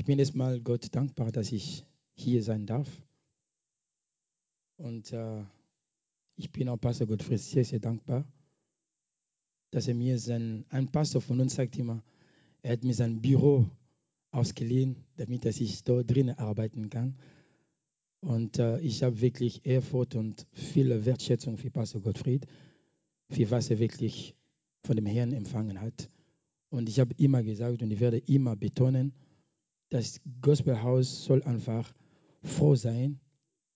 Ich bin erstmal Gott dankbar, dass ich hier sein darf. Und äh, ich bin auch Pastor Gottfried sehr, sehr dankbar, dass er mir sein, ein Pastor von uns sagt immer, er hat mir sein Büro ausgeliehen, damit dass ich dort drinnen arbeiten kann. Und äh, ich habe wirklich Ehrfurcht und viel Wertschätzung für Pastor Gottfried, für was er wirklich von dem Herrn empfangen hat. Und ich habe immer gesagt und ich werde immer betonen, das Gospelhaus soll einfach froh sein,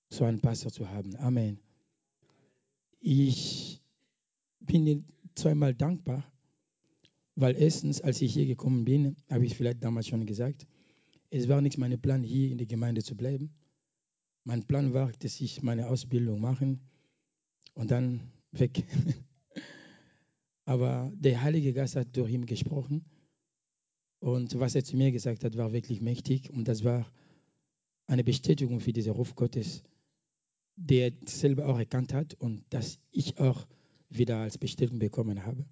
so einen Pastor zu haben. Amen. Ich bin zweimal dankbar, weil erstens, als ich hier gekommen bin, habe ich vielleicht damals schon gesagt, es war nicht mein Plan, hier in der Gemeinde zu bleiben. Mein Plan war, dass ich meine Ausbildung mache und dann weg. Aber der Heilige Geist hat durch ihn gesprochen. Und was er zu mir gesagt hat, war wirklich mächtig. Und das war eine Bestätigung für diesen Ruf Gottes, der er selber auch erkannt hat und das ich auch wieder als Bestätigung bekommen habe.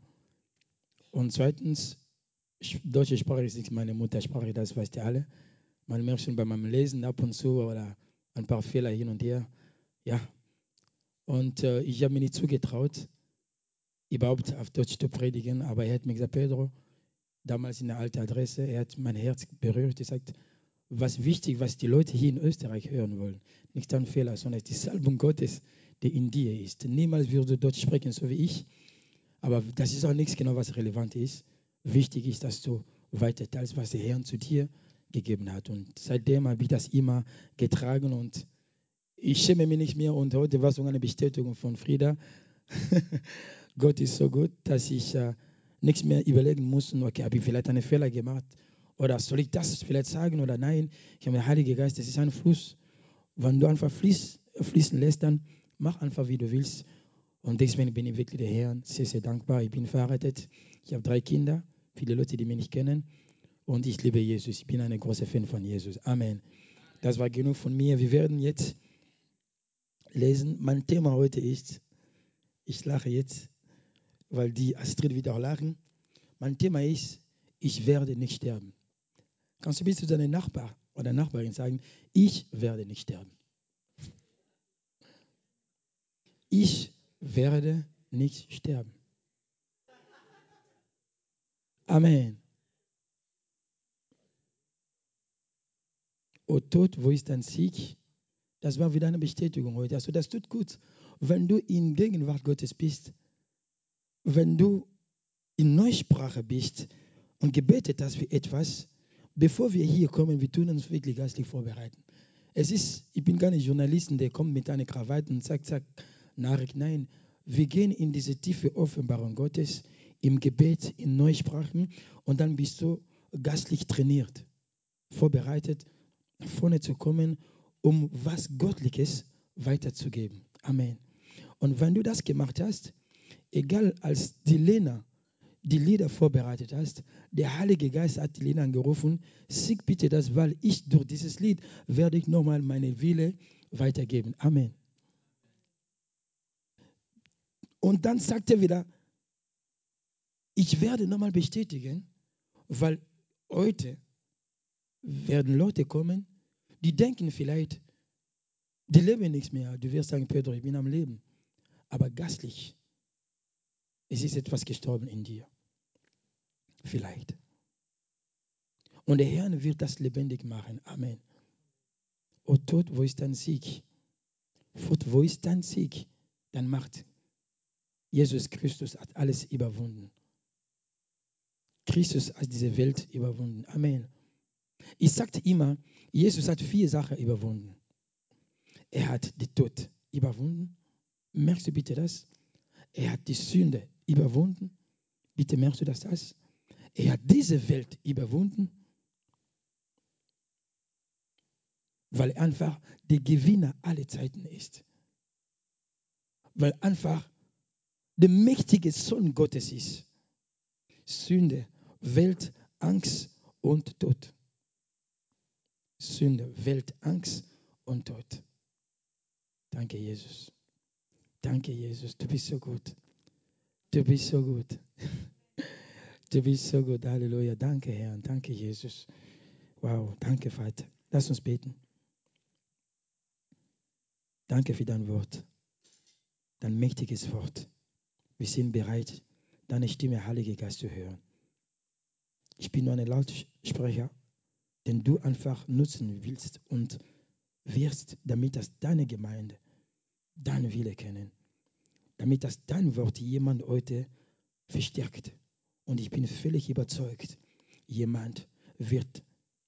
Und zweitens, deutsche Sprache ist nicht meine Muttersprache, das weißt ihr alle. Man merkt schon bei meinem Lesen ab und zu oder ein paar Fehler hin und her. Ja. Und äh, ich habe mir nicht zugetraut, überhaupt auf Deutsch zu predigen, aber er hat mir gesagt, Pedro, damals in der alten Adresse, er hat mein Herz berührt. Er sagt, was wichtig, was die Leute hier in Österreich hören wollen, nicht ein Fehler, sondern die Salbung Gottes, die in dir ist. Niemals wirst du Deutsch sprechen, so wie ich, aber das ist auch nichts genau, was relevant ist. Wichtig ist, dass du weiter teilst, was der Herr zu dir gegeben hat. Und seitdem habe ich das immer getragen und ich schäme mich nicht mehr. Und heute war es so eine Bestätigung von Frieda. Gott ist so gut, dass ich äh, nichts mehr überlegen muss. Okay, habe ich vielleicht einen Fehler gemacht? Oder soll ich das vielleicht sagen oder nein? Ich habe den Heiligen Geist, das ist ein Fluss. Wenn du einfach fließ, fließen lässt, dann mach einfach, wie du willst. Und deswegen bin ich wirklich der Herrn sehr, sehr dankbar. Ich bin verheiratet. Ich habe drei Kinder, viele Leute, die mich nicht kennen. Und ich liebe Jesus. Ich bin ein großer Fan von Jesus. Amen. Das war genug von mir. Wir werden jetzt lesen. Mein Thema heute ist, ich lache jetzt, weil die Astrid wieder lachen. Mein Thema ist, ich werde nicht sterben. Kannst du bitte zu deinem Nachbar oder Nachbarin sagen, ich werde nicht sterben. Ich werde nicht sterben. Amen. O Tod, wo ist dein Sieg? Das war wieder eine Bestätigung heute. Also das tut gut, wenn du in Gegenwart Gottes bist, wenn du in Neusprache bist und gebetet hast für etwas, bevor wir hier kommen, wir tun uns wirklich geistlich vorbereiten. Es ist, ich bin gar nicht Journalist, der kommt mit einer Krawatte und sagt, zack, Nachricht. Nein, wir gehen in diese tiefe Offenbarung Gottes im Gebet, in Neusprachen und dann bist du geistlich trainiert, vorbereitet vorne zu kommen, um was Göttliches weiterzugeben. Amen. Und wenn du das gemacht hast, egal als die Lena die Lieder vorbereitet hast, der Heilige Geist hat die Lena angerufen, sieg bitte das, weil ich durch dieses Lied werde ich nochmal meine Wille weitergeben. Amen. Und dann sagt er wieder, ich werde nochmal bestätigen, weil heute werden Leute kommen, die denken vielleicht, die leben nichts mehr. Du wirst sagen, Pedro, ich bin am Leben. Aber gastlich, es ist etwas gestorben in dir. Vielleicht. Und der Herr wird das lebendig machen. Amen. O Tod, wo ist dein Sieg? Tod, wo ist dein Sieg? Dann macht Jesus Christus hat alles überwunden. Christus hat diese Welt überwunden. Amen. Ich sagte immer, Jesus hat vier Sachen überwunden. Er hat den Tod überwunden. Merkst du bitte das? Er hat die Sünde überwunden. Bitte merkst du das? das? Er hat diese Welt überwunden, weil er einfach der Gewinner aller Zeiten ist. Weil einfach der mächtige Sohn Gottes ist. Sünde, Welt, Angst und Tod. Sünde, Welt, Angst und Tod. Danke, Jesus. Danke, Jesus. Du bist so gut. Du bist so gut. Du bist so gut. Halleluja. Danke, Herr. Danke, Jesus. Wow, danke, Vater. Lass uns beten. Danke für dein Wort, dein mächtiges Wort. Wir sind bereit, deine Stimme, Heiliger Geist, zu hören. Ich bin nur ein Lautsprecher, den du einfach nutzen willst und wirst, damit das deine Gemeinde dein Wille kennen, damit das dein Wort jemand heute verstärkt. Und ich bin völlig überzeugt, jemand wird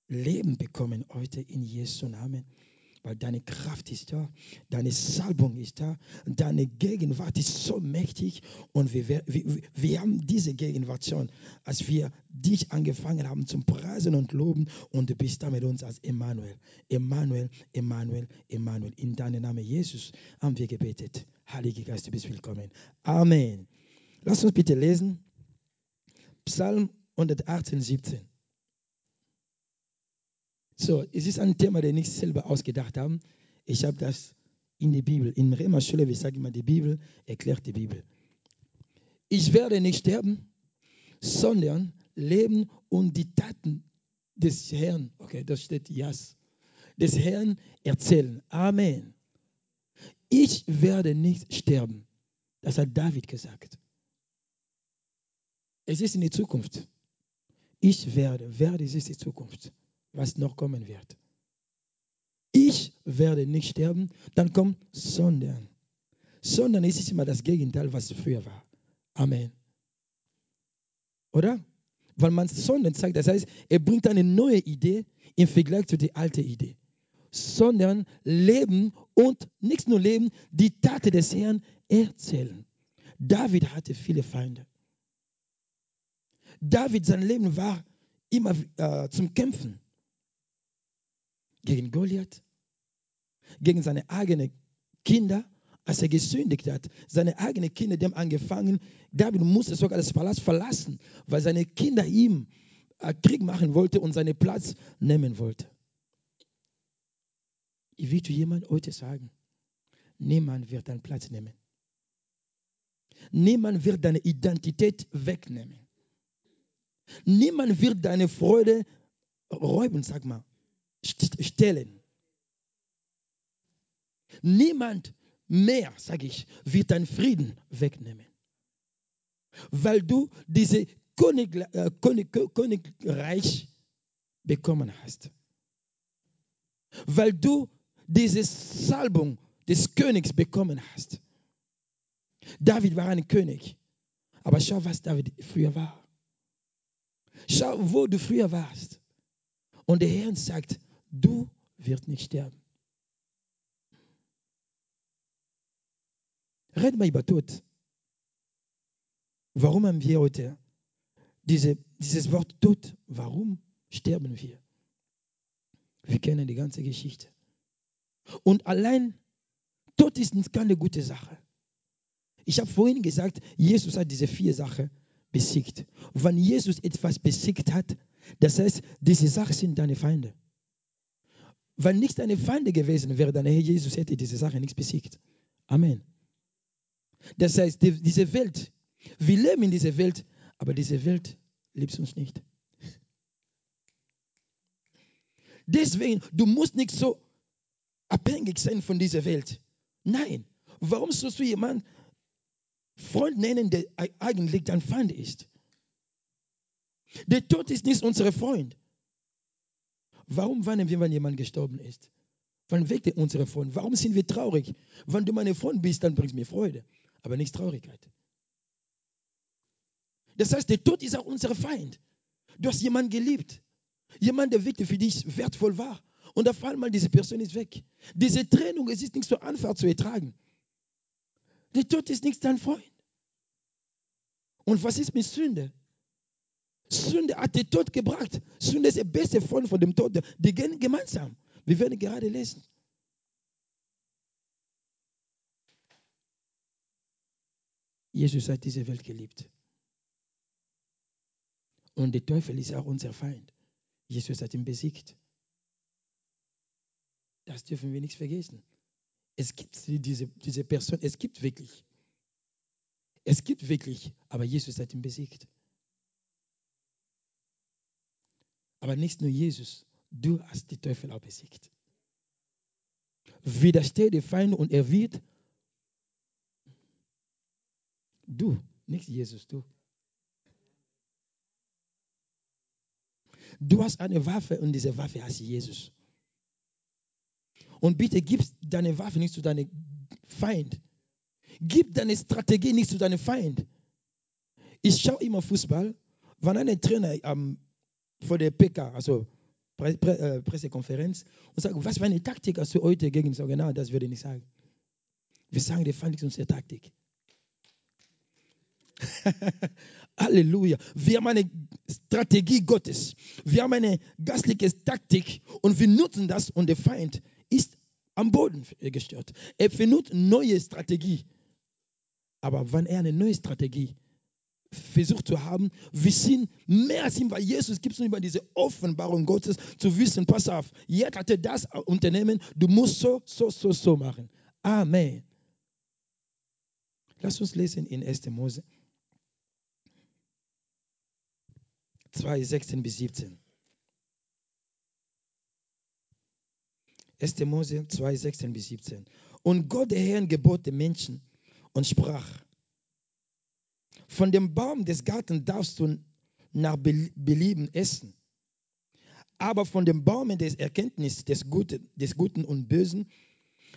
Leben bekommen heute in Jesu Namen weil deine Kraft ist da, deine Salbung ist da, deine Gegenwart ist so mächtig und wir, wir, wir haben diese Gegenwart schon, als wir dich angefangen haben zum Preisen und Loben und du bist da mit uns als Emmanuel. Emmanuel, Emmanuel, Emmanuel. In deinem Namen Jesus haben wir gebetet. Heiliger Geist, du bist willkommen. Amen. Lass uns bitte lesen. Psalm 118, 17. So, es ist ein Thema, das ich selber ausgedacht habe. Ich habe das in der Bibel, in Rema Schule, wir sagen immer, die Bibel erklärt die Bibel. Ich werde nicht sterben, sondern leben und die Taten des Herrn, okay, das steht Jas, des Herrn erzählen. Amen. Ich werde nicht sterben. Das hat David gesagt. Es ist in die Zukunft. Ich werde, werde, es ist die Zukunft was noch kommen wird. Ich werde nicht sterben, dann kommt sondern. Sondern ist immer das Gegenteil, was früher war. Amen. Oder? Weil man sondern sagt, das heißt, er bringt eine neue Idee im Vergleich zu der alten Idee. Sondern leben und nicht nur leben, die Taten des Herrn erzählen. David hatte viele Feinde. David, sein Leben war immer äh, zum Kämpfen gegen Goliath, gegen seine eigenen Kinder, als er gesündigt hat. Seine eigenen Kinder, die haben angefangen, David musste sogar das Palast verlassen, weil seine Kinder ihm äh, Krieg machen wollten und seinen Platz nehmen wollten. Ich will zu jemandem heute sagen, niemand wird deinen Platz nehmen. Niemand wird deine Identität wegnehmen. Niemand wird deine Freude räumen, sag mal stellen. Niemand mehr, sage ich, wird deinen Frieden wegnehmen. Weil du diese König, äh, König, Königreich bekommen hast. Weil du diese Salbung des Königs bekommen hast. David war ein König. Aber schau, was David früher war. Schau, wo du früher warst. Und der Herr sagt, du wirst nicht sterben. Red mal über Tod. Warum haben wir heute diese, dieses Wort Tod? Warum sterben wir? Wir kennen die ganze Geschichte. Und allein Tod ist keine gute Sache. Ich habe vorhin gesagt, Jesus hat diese vier Sachen besiegt. Wenn Jesus etwas besiegt hat, das heißt, diese Sachen sind deine Feinde. Wenn nicht deine Feinde gewesen wäre, dann Herr Jesus hätte diese Sache nichts besiegt. Amen. Das heißt, die, diese Welt, wir leben in dieser Welt, aber diese Welt liebt uns nicht. Deswegen, du musst nicht so abhängig sein von dieser Welt. Nein. Warum sollst du jemanden Freund nennen, der eigentlich dein Feind ist? Der Tod ist nicht unser Freund. Warum weinen wir, wenn jemand gestorben ist? Wann weckt er unsere Freunde? Warum sind wir traurig? Wenn du meine Freund bist, dann bringst du mir Freude, aber nicht Traurigkeit. Das heißt, der Tod ist auch unser Feind. Du hast jemanden geliebt. Jemand, der wirklich für dich wertvoll war. Und auf einmal, diese Person ist weg. Diese Trennung, es ist nicht so einfach zu ertragen. Der Tod ist nicht dein Freund. Und was ist mit Sünde? Sünde hat den Tod gebracht. Sünde ist der beste Freund von dem Tod. Die gehen gemeinsam. Wir werden gerade lesen. Jesus hat diese Welt geliebt. Und der Teufel ist auch unser Feind. Jesus hat ihn besiegt. Das dürfen wir nicht vergessen. Es gibt diese, diese Person, es gibt wirklich. Es gibt wirklich, aber Jesus hat ihn besiegt. Aber nicht nur Jesus, du hast die Teufel auch besiegt. Widerstehe den Feind und er wird du, nicht Jesus, du. Du hast eine Waffe und diese Waffe heißt Jesus. Und bitte gib deine Waffe nicht zu deinem Feind. Gib deine Strategie nicht zu deinem Feind. Ich schaue immer Fußball, wenn ein Trainer ähm, vor der PK, also Pre Pre äh, Pressekonferenz, und sagt, was für eine Taktik hast du heute gegen uns? Genau, das würde ich nicht sagen. Wir sagen, der Feind ist unsere Taktik. Halleluja. Wir haben eine Strategie Gottes. Wir haben eine geistliche Taktik und wir nutzen das und der Feind ist am Boden gestört. Er findet neue Strategie. Aber wenn er eine neue Strategie versucht zu haben, wir sind mehr als ihm, weil Jesus gibt uns immer diese Offenbarung Gottes zu wissen, pass auf, jetzt hat er das Unternehmen, du musst so, so, so, so machen. Amen. Lass uns lesen in 1. Mose 2, 16 bis 17. 1. Mose 2, 16 bis 17. Und Gott, der Herr, gebot den Menschen und sprach, von dem Baum des Gartens darfst du nach Belieben essen, aber von dem Baum des Erkenntnisses des Guten, des Guten und Bösen,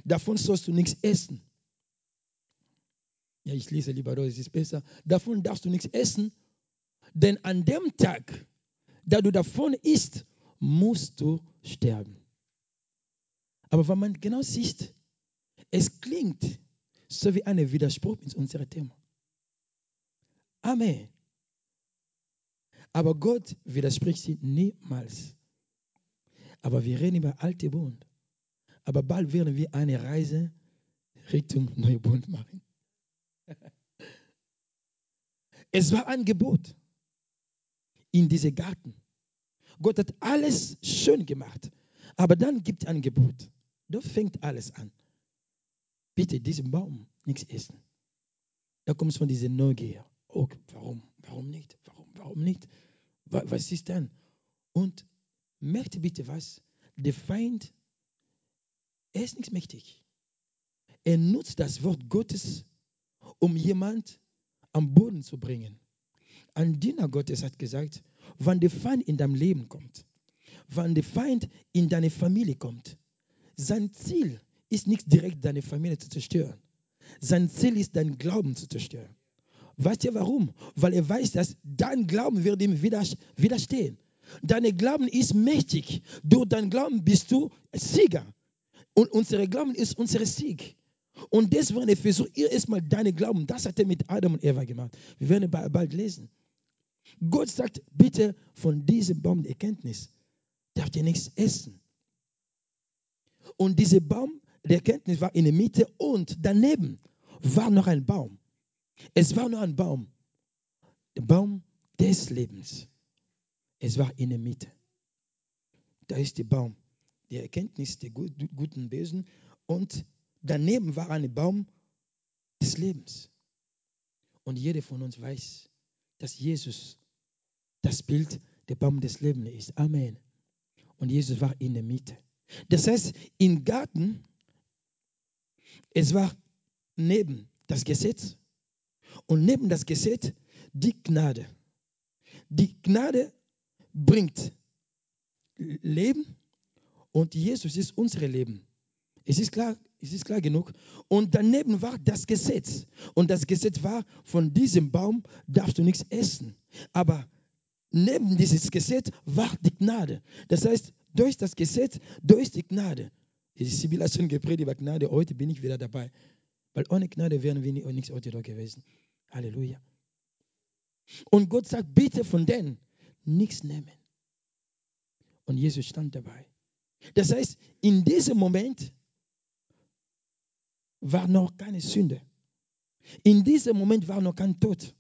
davon sollst du nichts essen. Ja, ich lese lieber, das ist besser. Davon darfst du nichts essen, denn an dem Tag, da du davon isst, musst du sterben. Aber wenn man genau sieht, es klingt so wie ein Widerspruch in unserem Thema. Amen. Aber Gott widerspricht sie niemals. Aber wir reden über alte Bund. Aber bald werden wir eine Reise Richtung neue Bund machen. Es war ein Gebot in diesem Garten. Gott hat alles schön gemacht. Aber dann gibt es ein Gebot. Da fängt alles an. Bitte diesen Baum nichts essen. Da kommt es von dieser Neugier. Oh, warum? Warum nicht? Warum? Warum nicht? Was ist denn? Und merkt bitte was? Der Feind, er ist nicht mächtig. Er nutzt das Wort Gottes, um jemand am Boden zu bringen. Ein Diener Gottes hat gesagt, wenn der Feind in dein Leben kommt, wenn der Feind in deine Familie kommt, sein Ziel ist nicht direkt deine Familie zu zerstören. Sein Ziel ist, dein Glauben zu zerstören. Weißt du warum? Weil er weiß, dass dein Glauben wird ihm widerstehen. Dein Glauben ist mächtig. Durch dein Glauben bist du Sieger. Und unser Glauben ist unser Sieg. Und deswegen versucht ihr erstmal deine Glauben. Das hat er mit Adam und Eva gemacht. Wir werden bald lesen. Gott sagt, bitte von diesem Baum der Erkenntnis darf ihr nichts essen. Und dieser Baum der Erkenntnis war in der Mitte und daneben war noch ein Baum. Es war nur ein Baum. Der Baum des Lebens. Es war in der Mitte. Da ist der Baum der Erkenntnis der guten und Bösen. Und daneben war ein Baum des Lebens. Und jeder von uns weiß, dass Jesus das Bild der Baum des Lebens ist. Amen. Und Jesus war in der Mitte. Das heißt, im Garten, es war neben das Gesetz und neben das Gesetz die Gnade. Die Gnade bringt Leben und Jesus ist unser Leben. Es ist klar, es ist klar genug. Und daneben war das Gesetz. Und das Gesetz war, von diesem Baum darfst du nichts essen. Aber neben dieses Gesetz war die Gnade. Das heißt, durch das Gesetz, durch die Gnade. Sibylle hat schon gepredigt über Gnade. Heute bin ich wieder dabei. Weil ohne Gnade wären wir nichts heute da gewesen. Halleluja. Und Gott sagt, bitte von denen nichts nehmen. Und Jesus stand dabei. Das heißt, in diesem Moment war noch keine Sünde. In diesem Moment war noch kein Tod.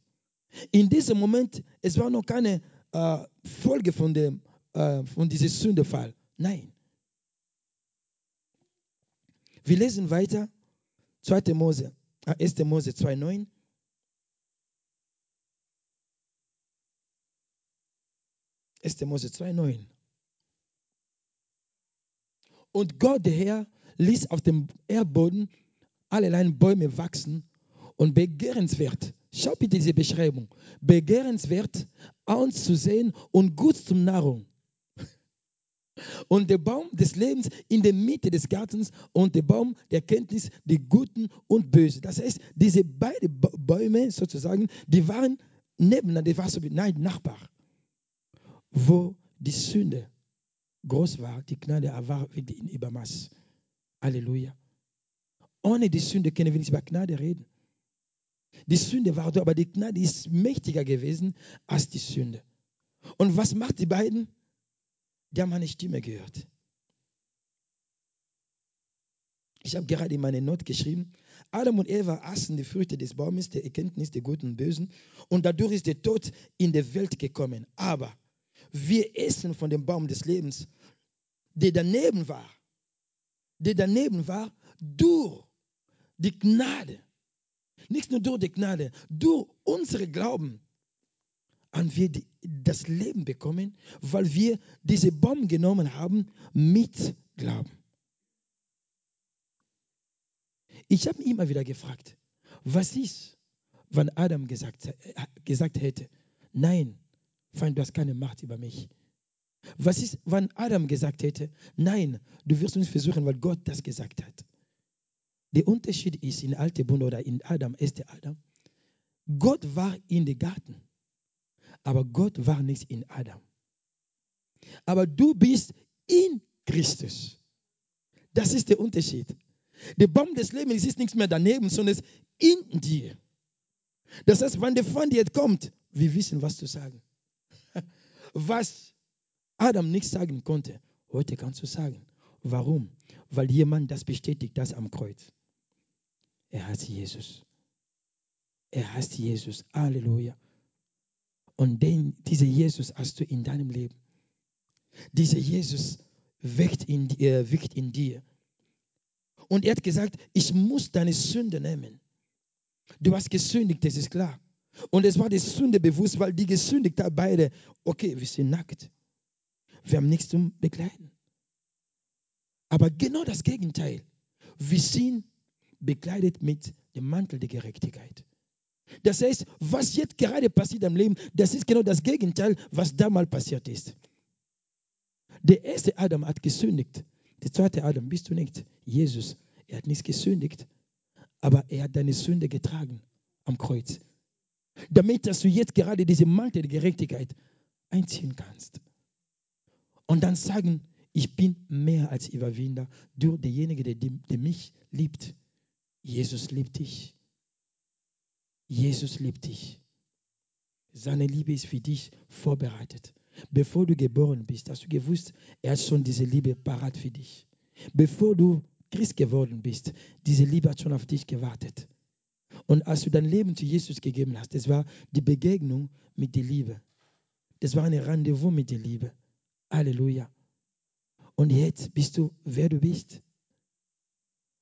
In diesem Moment, es war noch keine äh, Folge von, dem, äh, von diesem Sündefall. Nein. Wir lesen weiter. 2. Mose, äh, 1. Mose 2,9. 1. Mose 2,9. Und Gott, der Herr, ließ auf dem Erdboden allerlei Bäume wachsen und begehrenswert. Schau bitte diese Beschreibung. Begehrenswert anzusehen und gut zum Nahrung. Und der Baum des Lebens in der Mitte des Gartens und der Baum der Kenntnis, die Guten und Böse. Das heißt, diese beiden Bäume sozusagen, die waren nebeneinander, die waren so wie Nachbar. Wo die Sünde groß war, die Gnade war in Übermaß. Halleluja. Ohne die Sünde können wir nicht über Gnade reden. Die Sünde war da, aber die Gnade ist mächtiger gewesen als die Sünde. Und was macht die beiden? Die haben eine Stimme gehört. Ich habe gerade in meine Not geschrieben, Adam und Eva aßen die Früchte des Baumes der Erkenntnis der Guten und Bösen und dadurch ist der Tod in die Welt gekommen. Aber wir essen von dem Baum des Lebens, der daneben war, der daneben war durch die Gnade. Nicht nur durch die Gnade, durch unsere Glauben haben wir das Leben bekommen, weil wir diese Baum genommen haben mit Glauben. Ich habe immer wieder gefragt, was ist, wenn Adam gesagt, gesagt hätte, nein, Feind, du hast keine Macht über mich. Was ist, wenn Adam gesagt hätte, nein, du wirst uns versuchen, weil Gott das gesagt hat. Der Unterschied ist in Alte Bund oder in Adam, erste Adam, Gott war in den Garten, aber Gott war nicht in Adam. Aber du bist in Christus. Das ist der Unterschied. Der Baum des Lebens ist nichts mehr daneben, sondern ist in dir. Das heißt, wenn der Feind jetzt kommt, wir wissen, was zu sagen. Was Adam nicht sagen konnte, heute kannst du sagen. Warum? Weil jemand das bestätigt, das am Kreuz. Er heißt Jesus. Er heißt Jesus. Halleluja. Und den, dieser Jesus hast du in deinem Leben. Dieser Jesus wirkt in, äh, wirkt in dir. Und er hat gesagt, ich muss deine Sünde nehmen. Du hast gesündigt, das ist klar. Und es war die Sünde bewusst, weil die gesündigt haben beide, okay, wir sind nackt. Wir haben nichts zum Bekleiden. Aber genau das Gegenteil. Wir sind bekleidet mit dem Mantel der Gerechtigkeit. Das heißt, was jetzt gerade passiert im Leben, das ist genau das Gegenteil, was damals passiert ist. Der erste Adam hat gesündigt. Der zweite Adam bist du nicht. Jesus, er hat nicht gesündigt, aber er hat deine Sünde getragen am Kreuz damit dass du jetzt gerade diese Mantel der Gerechtigkeit einziehen kannst. Und dann sagen, ich bin mehr als Überwinder durch derjenige, der, der mich liebt. Jesus liebt dich. Jesus liebt dich. Seine Liebe ist für dich vorbereitet. Bevor du geboren bist, hast du gewusst, er hat schon diese Liebe parat für dich. Bevor du Christ geworden bist, diese Liebe hat schon auf dich gewartet. Und als du dein Leben zu Jesus gegeben hast, das war die Begegnung mit der Liebe. Das war ein Rendezvous mit der Liebe. Halleluja. Und jetzt bist du, wer du bist,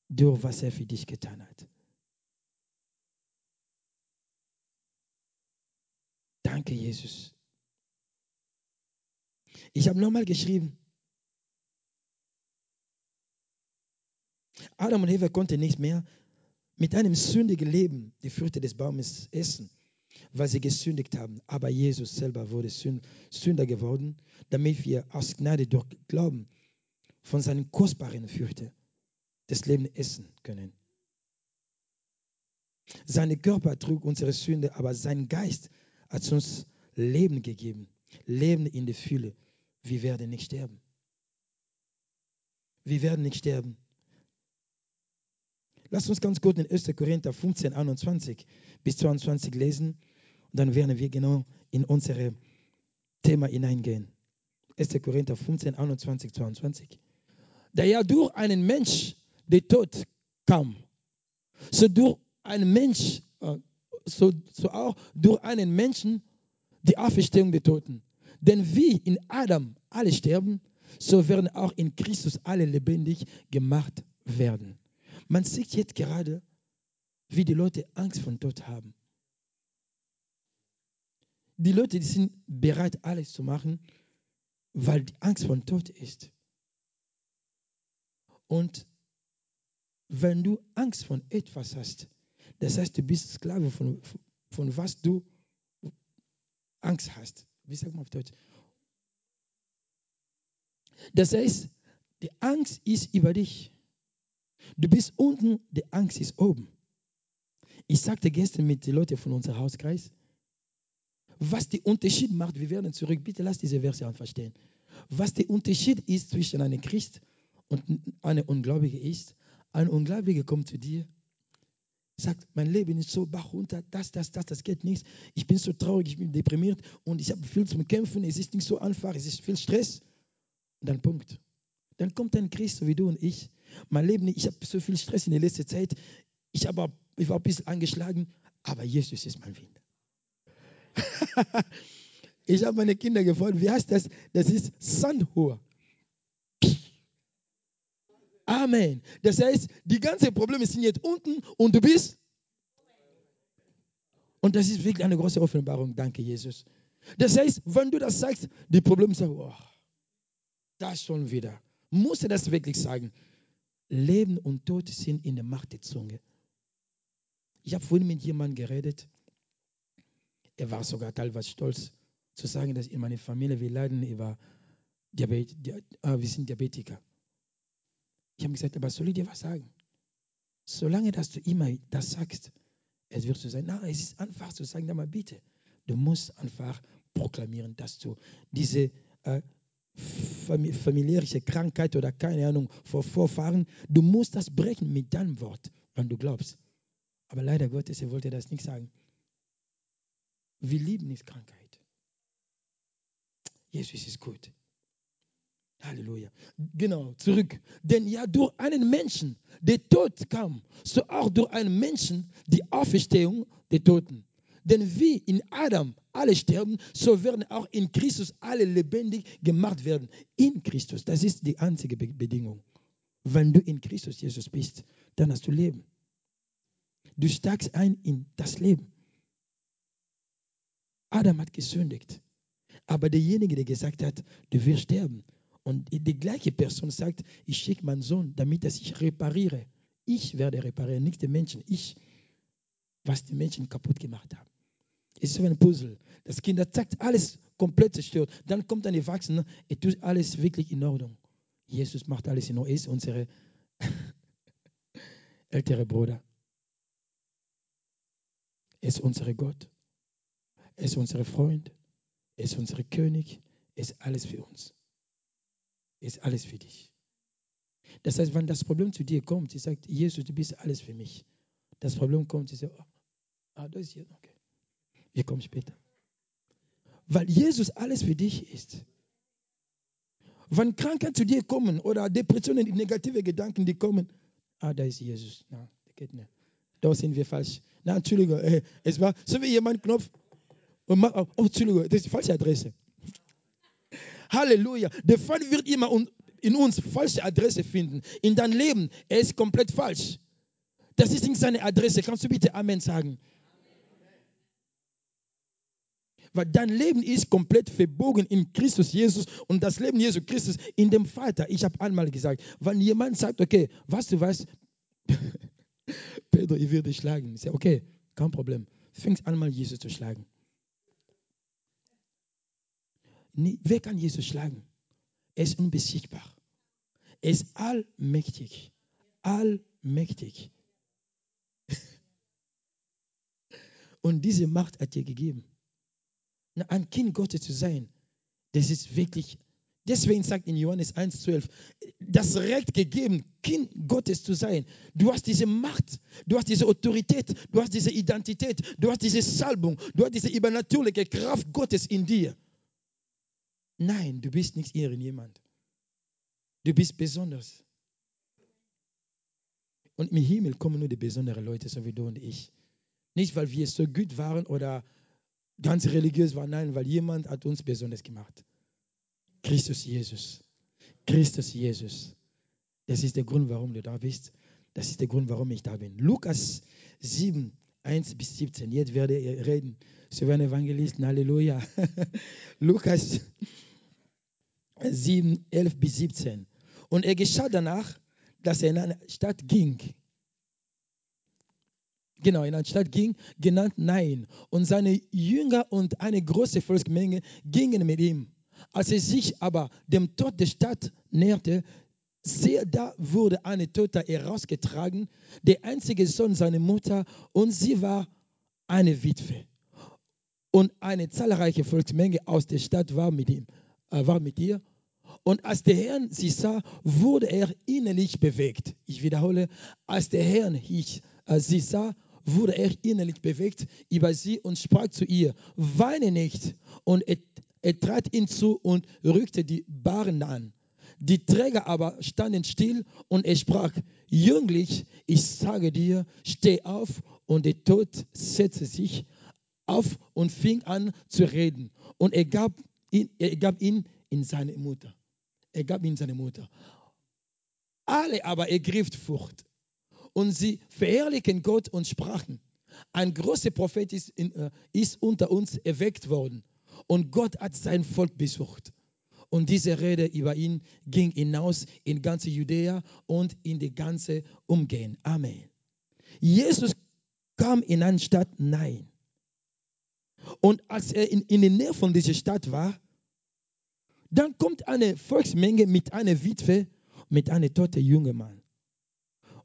durch was er für dich getan hat. Danke, Jesus. Ich habe nochmal geschrieben, Adam und Eva konnten nicht mehr mit einem sündigen Leben die Früchte des Baumes essen, weil sie gesündigt haben. Aber Jesus selber wurde Sünder geworden, damit wir aus Gnade durch Glauben von seinen kostbaren Früchten des Lebens essen können. Sein Körper trug unsere Sünde, aber sein Geist hat uns Leben gegeben. Leben in der Fülle. Wir werden nicht sterben. Wir werden nicht sterben. Lass uns ganz gut in 1. Korinther 15, 21 bis 22 lesen und dann werden wir genau in unser Thema hineingehen. 1. Korinther 15, 21, 22. Da ja durch einen Mensch der Tod kam, so durch einen Mensch, äh, so, so auch durch einen Menschen die Auferstehung der Toten. Denn wie in Adam alle sterben, so werden auch in Christus alle lebendig gemacht werden. Man sieht jetzt gerade, wie die Leute Angst vor Tod haben. Die Leute die sind bereit, alles zu machen, weil die Angst vor Tod ist. Und wenn du Angst von etwas hast, das heißt, du bist Sklave von, von was du Angst hast. Wie sagt man auf Deutsch? Das heißt, die Angst ist über dich. Du bist unten, die Angst ist oben. Ich sagte gestern mit den Leuten von unserem Hauskreis, was der Unterschied macht, wir werden zurück, bitte lass diese Verse verstehen. Was der Unterschied ist zwischen einem Christ und einem Ungläubigen ist, ein Ungläubiger kommt zu dir, sagt, mein Leben ist so bach runter, das, das, das, das geht nichts. Ich bin so traurig, ich bin deprimiert und ich habe viel zum Kämpfen, es ist nicht so einfach, es ist viel Stress. Und dann Punkt. Dann kommt ein Christ, so wie du und ich. Mein Leben, ich habe so viel Stress in der letzten Zeit. Ich, hab, ich war ein bisschen angeschlagen, aber Jesus ist mein Wind. ich habe meine Kinder gefragt, wie heißt das? Das ist Sandhur. Amen. Das heißt, die ganzen Probleme sind jetzt unten und du bist. Und das ist wirklich eine große Offenbarung. Danke, Jesus. Das heißt, wenn du das sagst, die Probleme sagen, oh, das schon wieder. Muss er das wirklich sagen? Leben und Tod sind in der Macht der Zunge. Ich habe vorhin mit jemandem geredet. Er war sogar teilweise stolz zu sagen, dass in meiner Familie wir leiden über Diabetes, äh, wir sind Diabetiker. Ich habe gesagt, aber soll ich dir was sagen? Solange dass du immer das sagst, es wird so sein. Na, es ist einfach zu sagen, aber bitte, du musst einfach proklamieren, dass du diese äh, familiäre Krankheit oder keine Ahnung vor Vorfahren, du musst das brechen mit deinem Wort, wenn du glaubst. Aber leider Gottes, er wollte das nicht sagen. Wir lieben nicht Krankheit. Jesus ist gut. Halleluja. Genau, zurück. Denn ja, durch einen Menschen, der Tod kam, so auch durch einen Menschen die Auferstehung der Toten. Denn wie in Adam alle sterben, so werden auch in Christus alle lebendig gemacht werden. In Christus, das ist die einzige Bedingung. Wenn du in Christus Jesus bist, dann hast du Leben. Du steigst ein in das Leben. Adam hat gesündigt. Aber derjenige, der gesagt hat, du wirst sterben. Und die gleiche Person sagt, ich schicke meinen Sohn, damit er sich repariere. Ich werde reparieren, nicht die Menschen. Ich, was die Menschen kaputt gemacht haben. Es ist so ein Puzzle. Das Kind sagt, alles komplett zerstört. Dann kommt ein Erwachsener, er tut alles wirklich in Ordnung. Jesus macht alles in Ordnung. Er ist unser älterer Bruder. Er ist unser Gott. Er ist unser Freund. Er ist unser König. Er ist alles für uns. Ist alles für dich. Das heißt, wenn das Problem zu dir kommt, sie sagt, Jesus, du bist alles für mich. Das Problem kommt, sie sagt, oh, ah, da ist hier, okay. Wir kommen später. Weil Jesus alles für dich ist. Wenn Krankheit zu dir kommen oder Depressionen, negative Gedanken, die kommen, ah, da ist Jesus. Nicht. Da sind wir falsch. Na, Entschuldigung, äh, es war so wie jemand Knopf und macht, oh, Entschuldigung, das ist die falsche Adresse. Halleluja. Der Feind wird immer in uns falsche Adresse finden. In deinem Leben, er ist komplett falsch. Das ist nicht seine Adresse. Kannst du bitte Amen sagen? Weil dein Leben ist komplett verbogen in Christus Jesus und das Leben Jesu Christus in dem Vater. Ich habe einmal gesagt, wenn jemand sagt, okay, was du weißt, Pedro, ich werde dich schlagen. Ich sage, okay, kein Problem. Fängst an, mal Jesus zu schlagen. Wer kann Jesus schlagen? Er ist unbesiegbar. Er ist allmächtig. Allmächtig. Und diese Macht hat dir gegeben. Ein Kind Gottes zu sein, das ist wirklich, deswegen sagt in Johannes 1,12, das Recht gegeben, Kind Gottes zu sein. Du hast diese Macht, du hast diese Autorität, du hast diese Identität, du hast diese Salbung, du hast diese übernatürliche Kraft Gottes in dir. Nein, du bist nicht irgendjemand. Du bist besonders. Und im Himmel kommen nur die besonderen Leute, so wie du und ich. Nicht, weil wir so gut waren oder ganz religiös waren, nein, weil jemand hat uns besonders gemacht. Christus Jesus. Christus Jesus. Das ist der Grund, warum du da bist. Das ist der Grund, warum ich da bin. Lukas 7, 1 bis 17. Jetzt werde ich reden. Sie werden Evangelisten. Halleluja. Lukas 7, 11 bis 17. Und er geschah danach, dass er in eine Stadt ging. Genau, in eine Stadt ging, genannt Nein. Und seine Jünger und eine große Volksmenge gingen mit ihm. Als er sich aber dem Tod der Stadt näherte, siehe, da wurde eine Tote herausgetragen, der einzige Sohn seiner Mutter, und sie war eine Witwe. Und eine zahlreiche Volksmenge aus der Stadt war mit ihm, äh, war mit ihr. Und als der Herr sie sah, wurde er innerlich bewegt. Ich wiederhole, als der Herr äh, sie sah, wurde er innerlich bewegt über sie und sprach zu ihr, weine nicht. Und er, er trat hinzu und rückte die Barren an. Die Träger aber standen still und er sprach, Jünglich, ich sage dir, steh auf. Und der Tod setzte sich auf und fing an zu reden. Und er gab ihn, er gab ihn in seine Mutter. Er gab ihn seine Mutter. Alle aber ergriff Furcht. Und sie verherrlichen Gott und sprachen, ein großer Prophet ist, in, äh, ist unter uns erweckt worden. Und Gott hat sein Volk besucht. Und diese Rede über ihn ging hinaus in ganze Judäa und in die ganze Umgehen. Amen. Jesus kam in eine Stadt Nein. Und als er in, in der Nähe von dieser Stadt war, dann kommt eine Volksmenge mit einer Witwe, mit einem toten jungen Mann.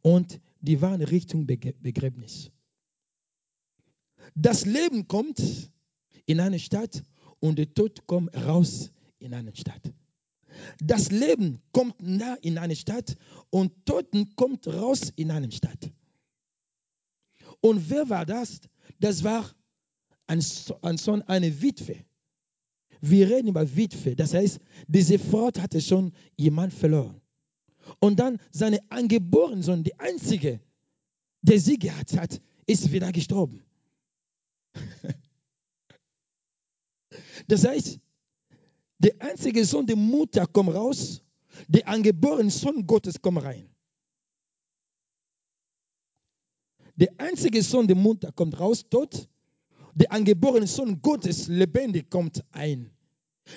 Und die waren Richtung Begräbnis. Das Leben kommt in eine Stadt und der Tod kommt raus in eine Stadt. Das Leben kommt nah in eine Stadt und Toten kommt raus in eine Stadt. Und wer war das? Das war ein Sohn, eine Witwe. Wir reden über Witwe. Das heißt, diese Frau hatte schon jemand verloren. Und dann seine angeborene Sohn, die einzige, der sie gehabt hat, ist wieder gestorben. Das heißt, der einzige Sohn der Mutter kommt raus, der angeborene Sohn Gottes kommt rein. Der einzige Sohn der Mutter kommt raus, tot, der angeborene Sohn Gottes lebendig kommt ein.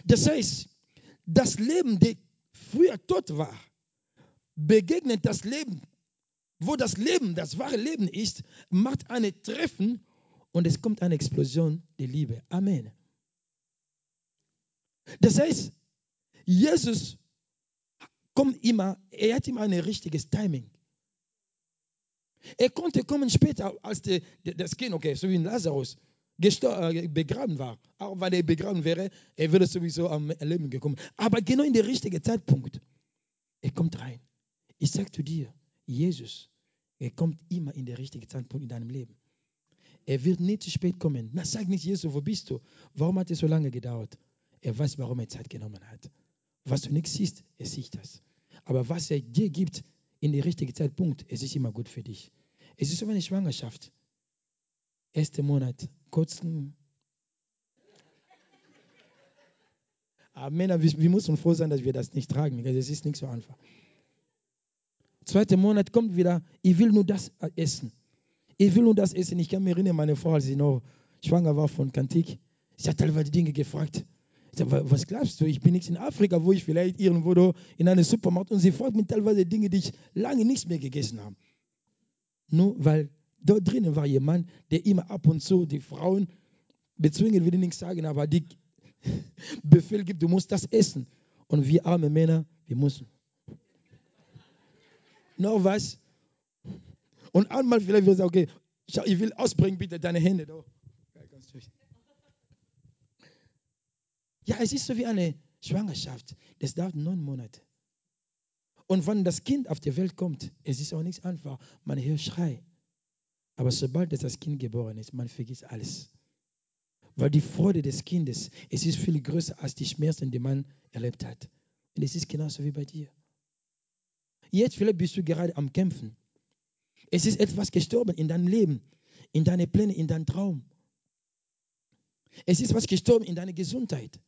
Das heißt, das Leben, das früher tot war, begegnet das Leben, wo das Leben, das wahre Leben ist, macht ein Treffen und es kommt eine Explosion der Liebe. Amen. Das heißt, Jesus kommt immer, er hat immer ein richtiges Timing. Er konnte kommen später als der, das Kind, okay, so wie Lazarus äh, begraben war. Auch weil er begraben wäre, er würde sowieso am Leben gekommen. Aber genau in der richtigen Zeitpunkt, er kommt rein. Ich sage zu dir, Jesus, er kommt immer in der richtigen Zeitpunkt in deinem Leben. Er wird nicht zu spät kommen. Na, sag nicht, Jesus, wo bist du? Warum hat es so lange gedauert? Er weiß, warum er Zeit genommen hat. Was du nicht siehst, er sieht das. Aber was er dir gibt in der richtigen Zeitpunkt, es ist immer gut für dich. Es ist so eine Schwangerschaft. Erster Monat, kurzen. Aber Männer, wir, müssen froh sein, dass wir das nicht tragen. Es ist nicht so einfach. Zweiter Monat kommt wieder, ich will nur das essen. Ich will nur das essen. Ich kann mich erinnern, meine Frau, als sie noch schwanger war von Kantik, sie hat teilweise Dinge gefragt. Ich sage, was glaubst du? Ich bin nicht in Afrika, wo ich vielleicht irgendwo in einem Supermarkt und sie fragt mich teilweise Dinge, die ich lange nichts mehr gegessen habe. Nur weil Dort drinnen war jemand, der immer ab und zu die Frauen bezwingen, will ich nichts sagen, aber die Befehl gibt, du musst das essen. Und wir arme Männer, wir müssen. Noch was? Und einmal vielleicht wird sagen, okay, ich will ausbringen, bitte deine Hände. Ja, es ist so wie eine Schwangerschaft. Das dauert neun Monate. Und wenn das Kind auf die Welt kommt, es ist auch nichts einfach. Man hört Schrei. Aber sobald das Kind geboren ist, man vergisst alles. Weil die Freude des Kindes, es ist viel größer als die Schmerzen, die man erlebt hat. Und es ist genauso wie bei dir. Jetzt vielleicht bist du gerade am Kämpfen. Es ist etwas gestorben in deinem Leben, in deine Pläne, in deinem Traum. Es ist was gestorben in deiner Gesundheit.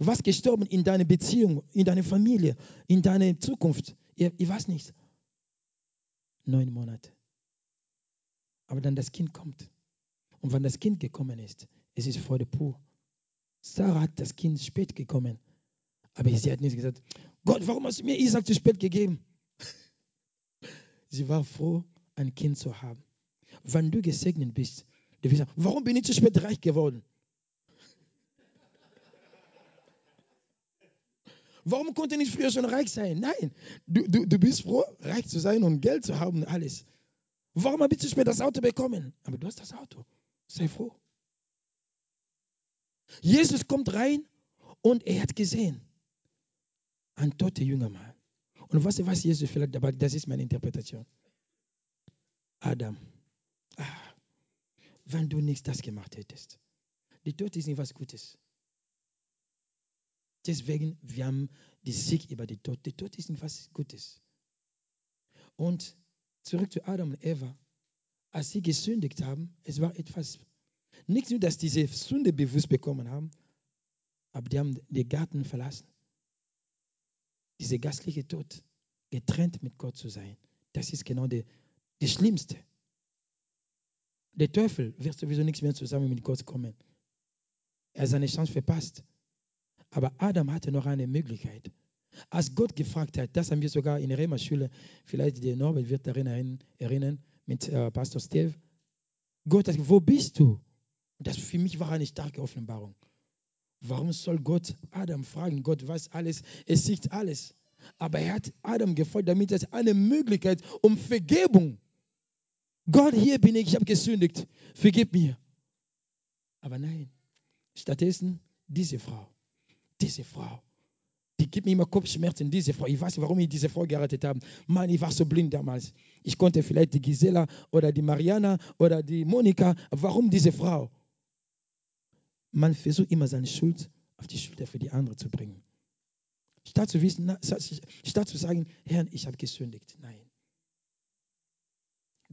Was gestorben in deiner Beziehung, in deiner Familie, in deiner Zukunft. Ich, ich weiß nicht. Neun Monate. Aber dann das Kind kommt. Und wenn das Kind gekommen ist, es ist Freude pur. Sarah hat das Kind spät gekommen. Aber sie hat nicht gesagt, Gott, warum hast du mir Isaac zu spät gegeben? sie war froh, ein Kind zu haben. Wenn du gesegnet bist, du wirst sagen, warum bin ich zu spät reich geworden? Warum konnte ich nicht früher schon reich sein? Nein, du, du, du bist froh, reich zu sein und Geld zu haben und alles. Warum habe ich zu spät das Auto bekommen? Aber du hast das Auto. Sei froh. Jesus kommt rein und er hat gesehen, ein toter junger Mann. Und was, was Jesus vielleicht dabei, das ist meine Interpretation. Adam, ah, wenn du nichts das gemacht hättest. Die Tod ist nicht was Gutes. Deswegen, wir haben die Sieg über die Tod. Der Tod ist nicht was Gutes. Und zurück zu Adam und Eva. Als sie gesündigt haben, es war etwas, nicht nur, dass diese Sünde bewusst bekommen haben, aber die haben den Garten verlassen. Dieser gastliche Tod, getrennt mit Gott zu sein, das ist genau der, das Schlimmste. Der Teufel wird sowieso nichts mehr zusammen mit Gott kommen. Er hat seine Chance verpasst. Aber Adam hatte noch eine Möglichkeit. Als Gott gefragt hat, das haben wir sogar in der Rema-Schule, vielleicht der Norbert wird daran erinnern, mit äh, Pastor Steve. Gott hat wo bist du? Das für mich war eine starke Offenbarung. Warum soll Gott Adam fragen? Gott weiß alles, er sieht alles. Aber er hat Adam gefragt, damit es eine Möglichkeit um Vergebung. Gott, hier bin ich, ich habe gesündigt, vergib mir. Aber nein, stattdessen diese Frau, diese Frau, die gibt mir immer Kopfschmerzen, diese Frau. Ich weiß warum ich diese Frau geheiratet habe. Mann, ich war so blind damals. Ich konnte vielleicht die Gisela oder die Mariana oder die Monika. Warum diese Frau? Man versucht immer seine Schuld auf die Schulter für die andere zu bringen. Statt zu wissen, statt zu sagen, Herr, ich habe gesündigt. Nein.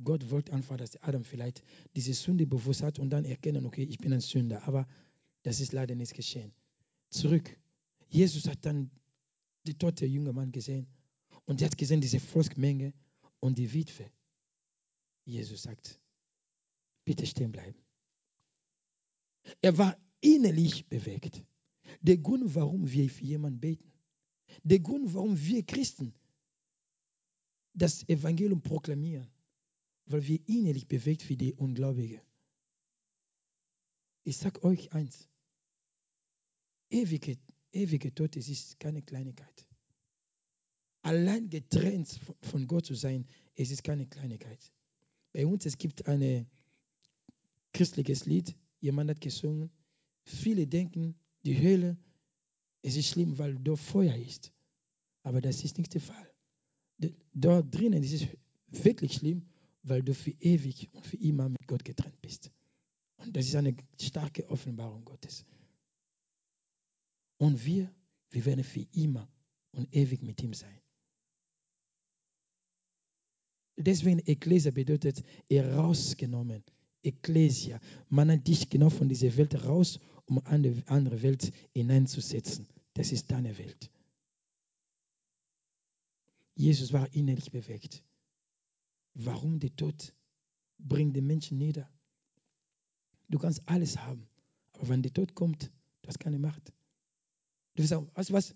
Gott wollte einfach, dass Adam vielleicht diese Sünde bewusst hat und dann erkennen, okay, ich bin ein Sünder. Aber das ist leider nicht geschehen. Zurück. Jesus hat dann die tote junge Mann gesehen und er hat gesehen diese Volksmenge und die Witwe. Jesus sagt, bitte stehen bleiben. Er war innerlich bewegt. Der Grund, warum wir für jemanden beten, der Grund, warum wir Christen das Evangelium proklamieren, weil wir innerlich bewegt für die Ungläubigen. Ich sage euch eins, ewige, ewige Tod, es ist keine Kleinigkeit. Allein getrennt von Gott zu sein, es ist keine Kleinigkeit. Bei uns, es gibt ein christliches Lied, jemand hat gesungen, Viele denken, die Höhle, es ist schlimm, weil dort Feuer ist. Aber das ist nicht der Fall. Dort drinnen ist es wirklich schlimm, weil du für ewig und für immer mit Gott getrennt bist. Und das ist eine starke Offenbarung Gottes. Und wir, wir werden für immer und ewig mit ihm sein. Deswegen Ekklesia bedeutet herausgenommen. Ekklesia. Man hat dich genau von dieser Welt raus um eine andere Welt hineinzusetzen. Das ist deine Welt. Jesus war innerlich bewegt. Warum der Tod bringt den Menschen nieder? Du kannst alles haben, aber wenn der Tod kommt, du hast keine Macht. Du sagst, weißt du was?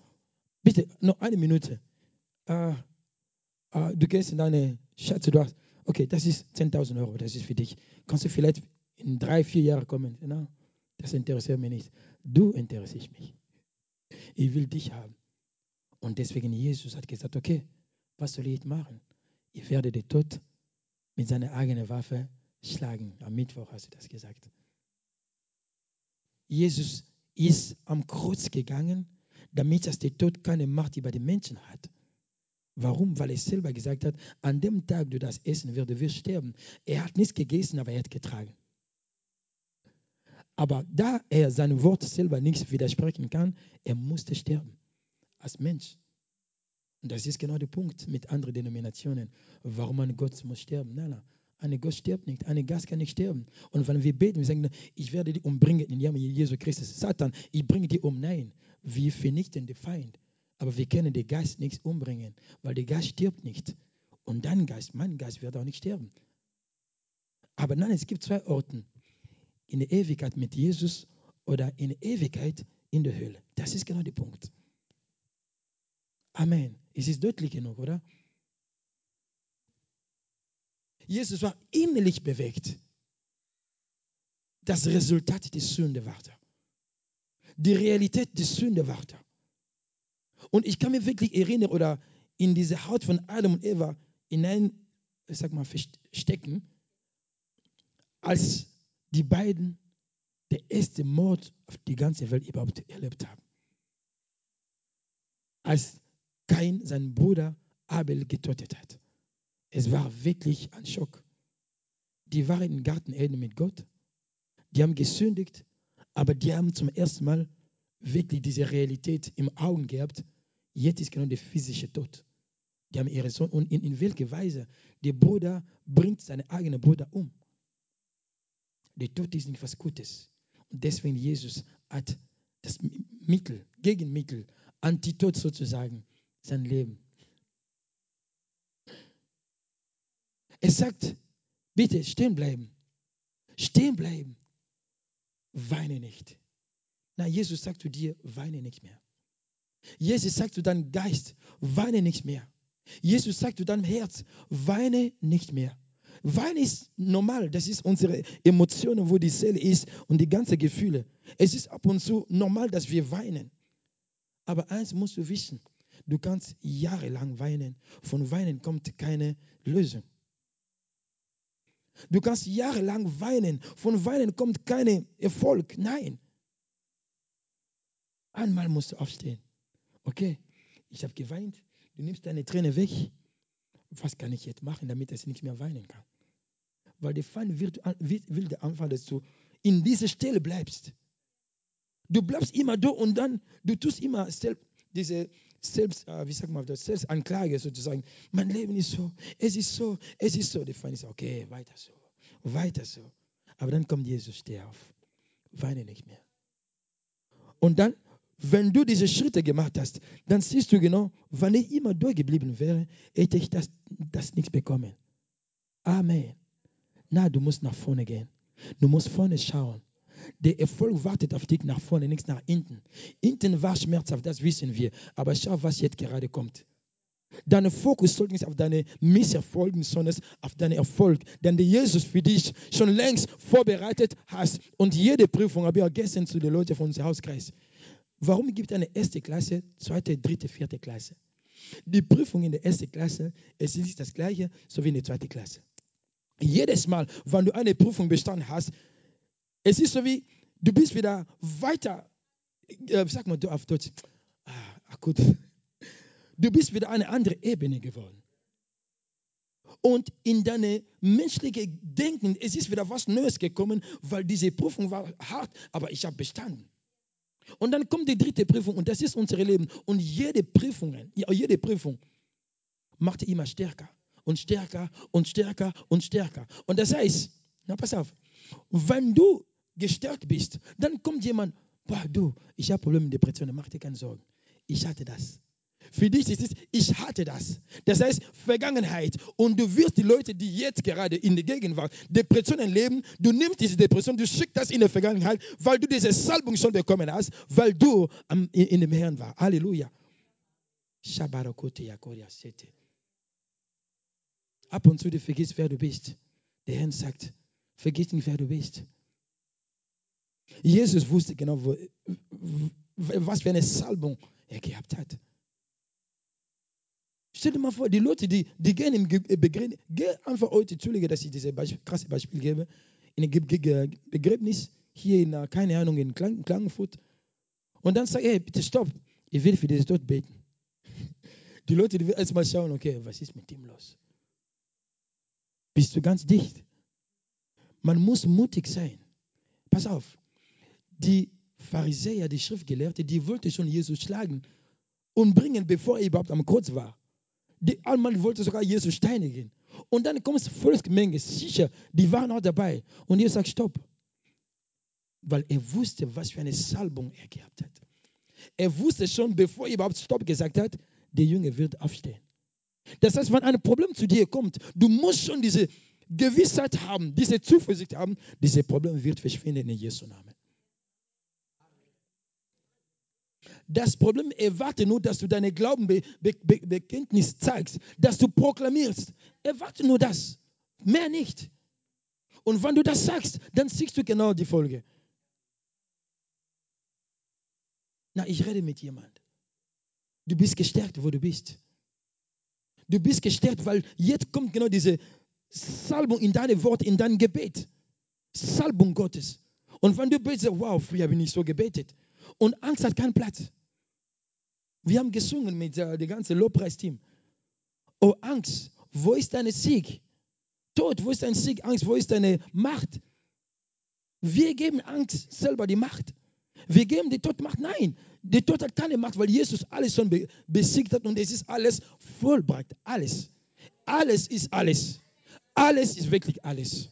Bitte, noch eine Minute. Uh, uh, du gehst in deine Schatze, du hast, okay, das ist 10.000 Euro, das ist für dich. Kannst du vielleicht in drei, vier Jahren kommen? Genau. Das interessiert mich nicht. Du interessierst mich. Ich will dich haben. Und deswegen Jesus hat gesagt, okay, was soll ich jetzt machen? Ich werde den Tod mit seiner eigenen Waffe schlagen. Am Mittwoch hast du das gesagt. Jesus ist am Kreuz gegangen, damit das der Tod keine Macht über die Menschen hat. Warum? Weil er selber gesagt hat, an dem Tag, du das essen wirst, wirst sterben. Er hat nichts gegessen, aber er hat getragen. Aber da er sein Wort selber nichts widersprechen kann, er musste sterben. Als Mensch. Und das ist genau der Punkt mit anderen Denominationen. Warum ein Gott muss sterben? Nein, nein. Ein Gott stirbt nicht. Ein Gast kann nicht sterben. Und wenn wir beten, wir sagen, ich werde dich umbringen in Namen Jesu Christus. Satan, ich bringe dich um. Nein, wir vernichten den Feind. Aber wir können den Geist nicht umbringen, weil der Geist stirbt nicht. Und dein Geist, mein Geist wird auch nicht sterben. Aber nein, es gibt zwei Orte in der Ewigkeit mit Jesus oder in der Ewigkeit in der Hölle. Das ist genau der Punkt. Amen. Es ist deutlich genug, oder? Jesus war innerlich bewegt. Das Resultat der Sünde war da. Die Realität der Sünde war da. Und ich kann mich wirklich erinnern oder in diese Haut von Adam und Eva hinein, ich sag mal, verstecken, als die beiden der erste Mord auf die ganze Welt überhaupt erlebt haben. Als Kain seinen Bruder Abel getötet hat. Es war wirklich ein Schock. Die waren im Garten Eden mit Gott. Die haben gesündigt, aber die haben zum ersten Mal wirklich diese Realität im Augen gehabt. Jetzt ist genau der physische Tod. Die haben ihre Sohn und in, in welcher Weise der Bruder bringt seinen eigenen Bruder um. Der Tod ist nicht was Gutes. Und deswegen Jesus hat das Mittel, Gegenmittel, Antitod sozusagen, sein Leben. Es sagt, bitte stehen bleiben. Stehen bleiben. Weine nicht. Na, Jesus sagt zu dir, weine nicht mehr. Jesus sagt zu deinem Geist, weine nicht mehr. Jesus sagt zu deinem Herz, weine nicht mehr. Weinen ist normal, das ist unsere Emotionen, wo die Seele ist und die ganzen Gefühle. Es ist ab und zu normal, dass wir weinen. Aber eins musst du wissen, du kannst jahrelang weinen. Von Weinen kommt keine Lösung. Du kannst jahrelang weinen. Von Weinen kommt kein Erfolg. Nein. Einmal musst du aufstehen. Okay, ich habe geweint. Du nimmst deine Träne weg. Was kann ich jetzt machen, damit es nicht mehr weinen kann? Weil der Feind wird, will der Anfang, dass du in dieser Stelle bleibst. Du bleibst immer da und dann, du tust immer diese selbst, äh, wie sagt man das, Selbstanklage sozusagen. Mein Leben ist so, es ist so, es ist so. Der Feind ist okay, weiter so, weiter so. Aber dann kommt Jesus, steh auf, weine nicht mehr. Und dann, wenn du diese Schritte gemacht hast, dann siehst du genau, wenn ich immer durchgeblieben wäre, hätte ich das, das nichts bekommen. Amen. Na, du musst nach vorne gehen. Du musst vorne schauen. Der Erfolg wartet auf dich nach vorne, nichts nach hinten. Hinten war schmerzhaft, das wissen wir. Aber schau, was jetzt gerade kommt. Dein Fokus sollte nicht auf deine Misserfolgen, sondern auf deinen Erfolg. Der Jesus für dich schon längst vorbereitet hast. Und jede Prüfung habe ich auch gestern zu den Leuten von unserem Hauskreis. Warum gibt es eine erste Klasse, zweite, dritte, vierte Klasse? Die Prüfung in der ersten Klasse, ist das gleiche, so wie in der zweiten Klasse. Jedes Mal, wenn du eine Prüfung bestanden hast, es ist so wie, du bist wieder weiter, äh, sag mal auf Deutsch, ah, gut, du bist wieder eine andere Ebene geworden. Und in deine menschliche Denken, es ist wieder was Neues gekommen, weil diese Prüfung war hart, aber ich habe bestanden. Und dann kommt die dritte Prüfung und das ist unser Leben. Und jede Prüfung, jede Prüfung macht immer stärker und stärker und stärker und stärker. Und das heißt, na pass auf, wenn du gestärkt bist, dann kommt jemand, boah, du, ich habe Probleme mit Depressionen, mach dir keine Sorgen. Ich hatte das. Für dich ist es, ich hatte das. Das heißt, Vergangenheit. Und du wirst die Leute, die jetzt gerade in der Gegenwart Depressionen leben, du nimmst diese Depression, du schickst das in der Vergangenheit, weil du diese Salbung schon bekommen hast, weil du in, in dem Herrn warst. Halleluja. Ab und zu du vergisst, wer du bist. Der Herr sagt, vergiss nicht, wer du bist. Jesus wusste genau, wo, was für eine Salbung er gehabt hat. Stell dir mal vor, die Leute, die, die gehen im Begräbnis, geh einfach heute, Entschuldige, dass ich dieses Beispiel, krasse Beispiel gebe, in ein Begräbnis, hier in, äh, keine Ahnung, in Klagenfurt, und dann sag, hey, bitte stopp, ich will für dieses Tod beten. Die Leute, die will erstmal schauen, okay, was ist mit ihm los? Bist du ganz dicht? Man muss mutig sein. Pass auf, die Pharisäer, die Schriftgelehrten, die wollten schon Jesus schlagen und bringen, bevor er überhaupt am Kreuz war. Die Allmann wollte sogar Jesus steinigen. Und dann kommt Volksmenge, sicher, die waren auch dabei. Und Jesus sagt, stopp. Weil er wusste, was für eine Salbung er gehabt hat. Er wusste schon, bevor er überhaupt Stopp gesagt hat, der Junge wird aufstehen. Das heißt, wenn ein Problem zu dir kommt, du musst schon diese Gewissheit haben, diese Zuversicht haben, dieses Problem wird verschwinden in Jesu Namen. Das Problem erwarte nur, dass du deine Glaubenbekenntnis zeigst, dass du proklamierst. Erwarte nur das. Mehr nicht. Und wenn du das sagst, dann siehst du genau die Folge. Na, ich rede mit jemand. Du bist gestärkt, wo du bist. Du bist gestärkt, weil jetzt kommt genau diese Salbung in deine Worte, in dein Gebet. Salbung Gottes. Und wenn du betest, wow, früher bin ich so gebetet. Und Angst hat keinen Platz. Wir haben gesungen mit äh, dem ganzen Lobpreisteam. Oh Angst, wo ist deine Sieg? Tod, wo ist dein Sieg? Angst, wo ist deine Macht? Wir geben Angst selber die Macht. Wir geben die Tod Macht. Nein, die Tod hat keine Macht, weil Jesus alles schon besiegt hat und es ist alles vollbracht. Alles. Alles ist alles. Alles ist wirklich alles.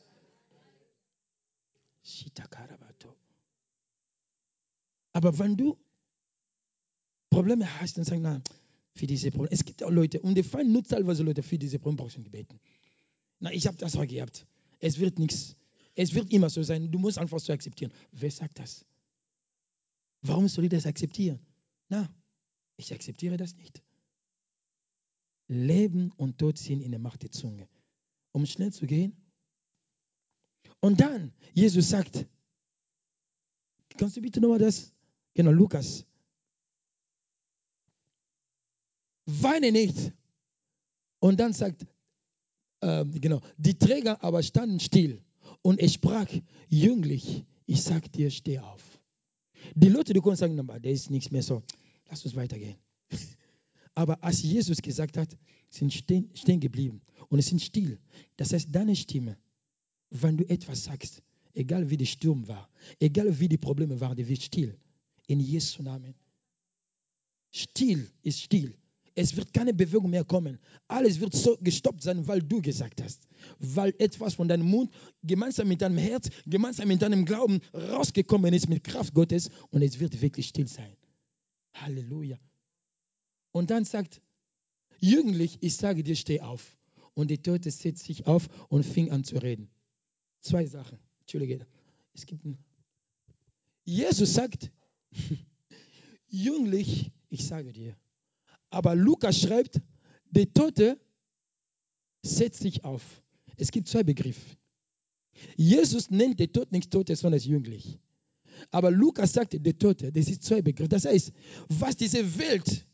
Aber wenn du Probleme hast, dann sag, na, für diese Probleme. Es gibt auch Leute, und der Feind nutzt teilweise Leute für diese Probleme, brauchst du nicht beten. Na, ich habe das auch gehabt. Es wird nichts. Es wird immer so sein. Du musst einfach so akzeptieren. Wer sagt das? Warum soll ich das akzeptieren? Na, ich akzeptiere das nicht. Leben und Tod sind in der Macht der Zunge. Um schnell zu gehen. Und dann, Jesus sagt, kannst du bitte nochmal das? Genau, Lukas. Weine nicht. Und dann sagt, äh, genau, die Träger aber standen still. Und er sprach, Jünglich, ich sag dir, steh auf. Die Leute, die können sagen, da ist nichts mehr so, lass uns weitergehen. Aber als Jesus gesagt hat, sind stehen, stehen geblieben und es sind still. Das heißt, deine Stimme, wenn du etwas sagst, egal wie der Sturm war, egal wie die Probleme waren, die wird still. In Jesu Namen. Still ist still. Es wird keine Bewegung mehr kommen. Alles wird so gestoppt sein, weil du gesagt hast. Weil etwas von deinem Mund gemeinsam mit deinem Herz, gemeinsam mit deinem Glauben rausgekommen ist mit Kraft Gottes und es wird wirklich still sein. Halleluja. Und dann sagt, Jünglich, ich sage dir, steh auf. Und die Tote setzt sich auf und fing an zu reden. Zwei Sachen. Entschuldige. Es gibt ein Jesus sagt, Jünglich, ich sage dir, aber Lukas schreibt, der Tote setzt sich auf. Es gibt zwei Begriffe. Jesus nennt den Tod nicht Tote, sondern Jünglich. Aber Lukas sagt, der Tote, das ist zwei Begriffe. Das heißt, was diese Welt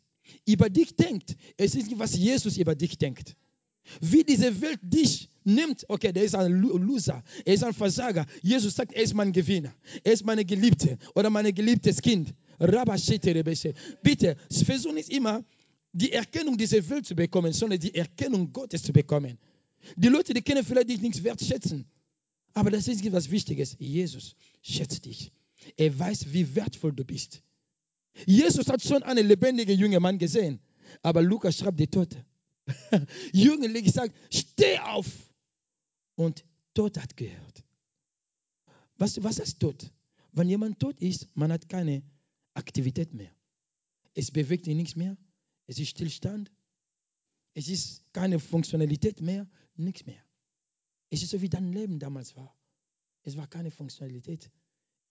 über dich denkt, es ist nicht, was Jesus über dich denkt. Wie diese Welt dich nimmt, okay, der ist ein Loser, er ist ein Versager. Jesus sagt, er ist mein Gewinner, er ist meine Geliebte oder mein geliebtes Kind. Bitte, versuch nicht immer, die Erkennung dieser Welt zu bekommen, sondern die Erkennung Gottes zu bekommen. Die Leute, die können vielleicht dich nicht wertschätzen. Aber das ist etwas Wichtiges. Jesus schätzt dich. Er weiß, wie wertvoll du bist. Jesus hat schon einen lebendigen jungen Mann gesehen. Aber Lukas schreibt die Tote. Jüngling sagt, steh auf. Und Tod hat gehört. Was, was ist Tod? Wenn jemand tot ist, man hat keine Aktivität mehr. Es bewegt ihn nichts mehr. Es ist Stillstand. Es ist keine Funktionalität mehr, nichts mehr. Es ist so, wie dein Leben damals war. Es war keine Funktionalität.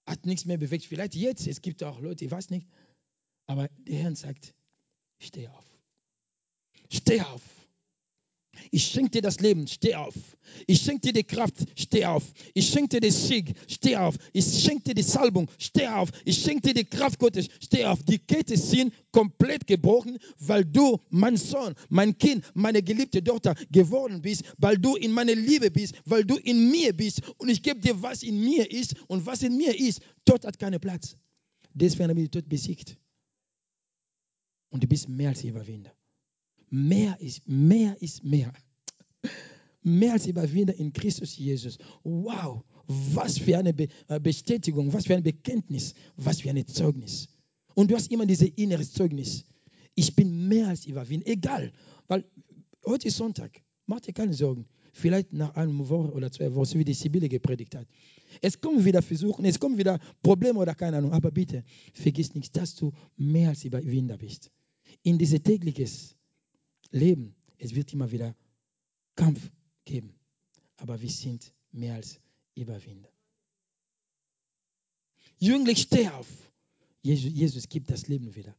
Hat nichts mehr bewegt. Vielleicht jetzt, es gibt auch Leute, ich weiß nicht. Aber der Herr sagt, steh auf. Steh auf. Ich schenke dir das Leben, steh auf. Ich schenke dir die Kraft, steh auf. Ich schenke dir den Sieg, steh auf. Ich schenke dir die Salbung, steh auf. Ich schenke dir die Kraft Gottes, steh auf. Die Kette sind komplett gebrochen, weil du mein Sohn, mein Kind, meine geliebte Tochter geworden bist, weil du in meiner Liebe bist, weil du in mir bist. Und ich gebe dir, was in mir ist. Und was in mir ist, Tod hat keinen Platz. Deswegen habe ich den Tod besiegt. Und du bist mehr als Überwinder. Mehr ist mehr ist mehr. Mehr als Überwinder in Christus Jesus. Wow, was für eine äh, Bestätigung, was für ein Bekenntnis, was für ein Zeugnis. Und du hast immer dieses innere Zeugnis. Ich bin mehr als Überwinder. Egal, weil heute ist Sonntag. Mach dir keine Sorgen. Vielleicht nach einer Woche oder zwei Wochen, wie die Sibylle gepredigt hat. Es kommen wieder Versuche, es kommen wieder Probleme oder keine Ahnung. Aber bitte, vergiss nicht, dass du mehr als Überwinder bist. In dieses tägliches Leben. Es wird immer wieder Kampf geben. Aber wir sind mehr als Überwinder. Jüngling, steh auf. Jesus, Jesus gibt das Leben wieder.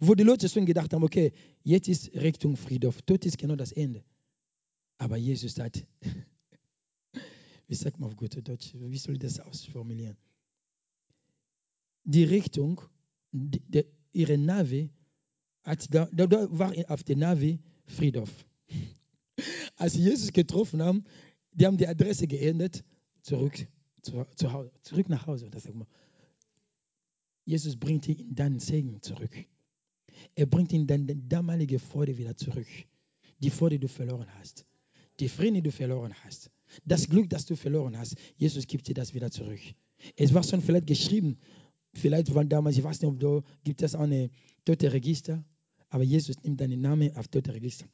Wo die Leute schon gedacht haben, okay, jetzt ist Richtung Friedhof. Tod ist genau das Ende. Aber Jesus sagt, ich sag mal auf gute Deutsch, wie soll ich das ausformulieren? Die Richtung, die, die, ihre Navi, hat da, da war auf der Navi Friedhof. Als sie Jesus getroffen haben, die haben die Adresse geändert, zurück, zu, zu zurück nach Hause. Das sag mal. Jesus bringt ihn in deinen Segen zurück. Er bringt ihn deine damalige Freude wieder zurück. Die Freude, die du verloren hast. Die Frieden, die du verloren hast. Das Glück, das du verloren hast. Jesus gibt dir das wieder zurück. Es war schon vielleicht geschrieben. Vielleicht war damals, ich weiß nicht, ob da gibt es eine tote Register. Aber Jesus nimmt deinen Namen auf tote Register.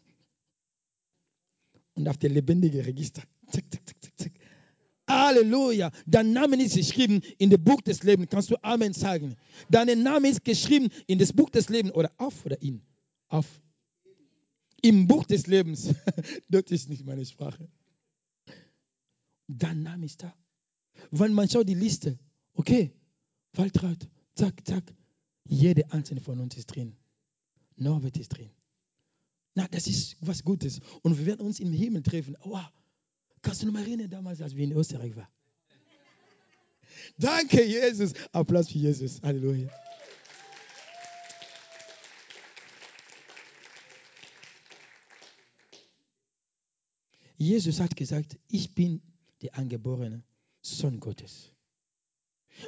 Und auf der lebendige Register. Zack, zack, zack, zack, zack. Halleluja. Dein Name ist geschrieben in dem Buch des Lebens. Kannst du Amen sagen? Dein Name ist geschrieben in das Buch des Lebens. Oder auf oder in? Auf. Im Buch des Lebens. das ist nicht meine Sprache. Dein Name ist da. Wenn man schaut die Liste, okay, Waltraud, zack, zack. Jede einzelne von uns ist drin. Norbert ist drin. Na, das ist was Gutes. Und wir werden uns im Himmel treffen. Wow. Kannst du noch mal erinnern, damals, als wir in Österreich waren? Danke, Jesus. Applaus für Jesus. Halleluja. Jesus hat gesagt, ich bin der angeborene Sohn Gottes.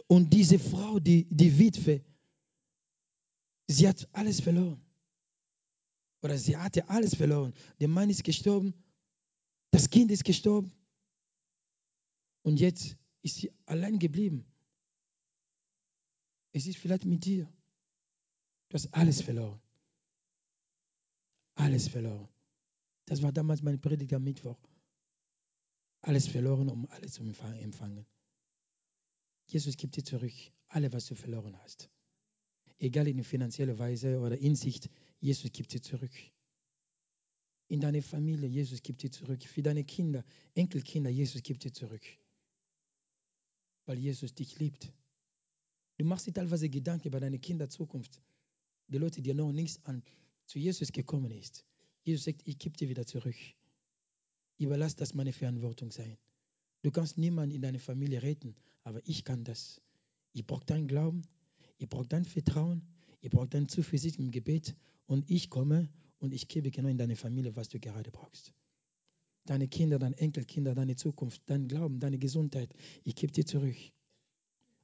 Und diese Frau, die, die Witwe, sie hat alles verloren. Oder sie hatte alles verloren. Der Mann ist gestorben, das Kind ist gestorben. Und jetzt ist sie allein geblieben. Es ist vielleicht mit dir. Du hast alles verloren. Alles verloren. Das war damals mein Predigt am Mittwoch. Alles verloren, um alles zu empfangen. Jesus gibt dir zurück alles, was du verloren hast. Egal in finanzieller Weise oder Insicht, Jesus gibt dir zurück. In deine Familie, Jesus gibt dir zurück. Für deine Kinder, Enkelkinder, Jesus gibt dir zurück. Weil Jesus dich liebt. Du machst dir teilweise Gedanken über deine Kinderzukunft. Die Leute, die noch nichts an zu Jesus gekommen ist. Jesus sagt, ich gebe dir wieder zurück. Überlass das meine Verantwortung sein. Du kannst niemanden in deiner Familie retten, aber ich kann das. Ich brauche deinen Glauben, ich brauche dein Vertrauen, ich brauche deine Zuversicht im Gebet und ich komme und ich gebe genau in deine Familie, was du gerade brauchst. Deine Kinder, deine Enkelkinder, deine Zukunft, dein Glauben, deine Gesundheit, ich gebe dir zurück.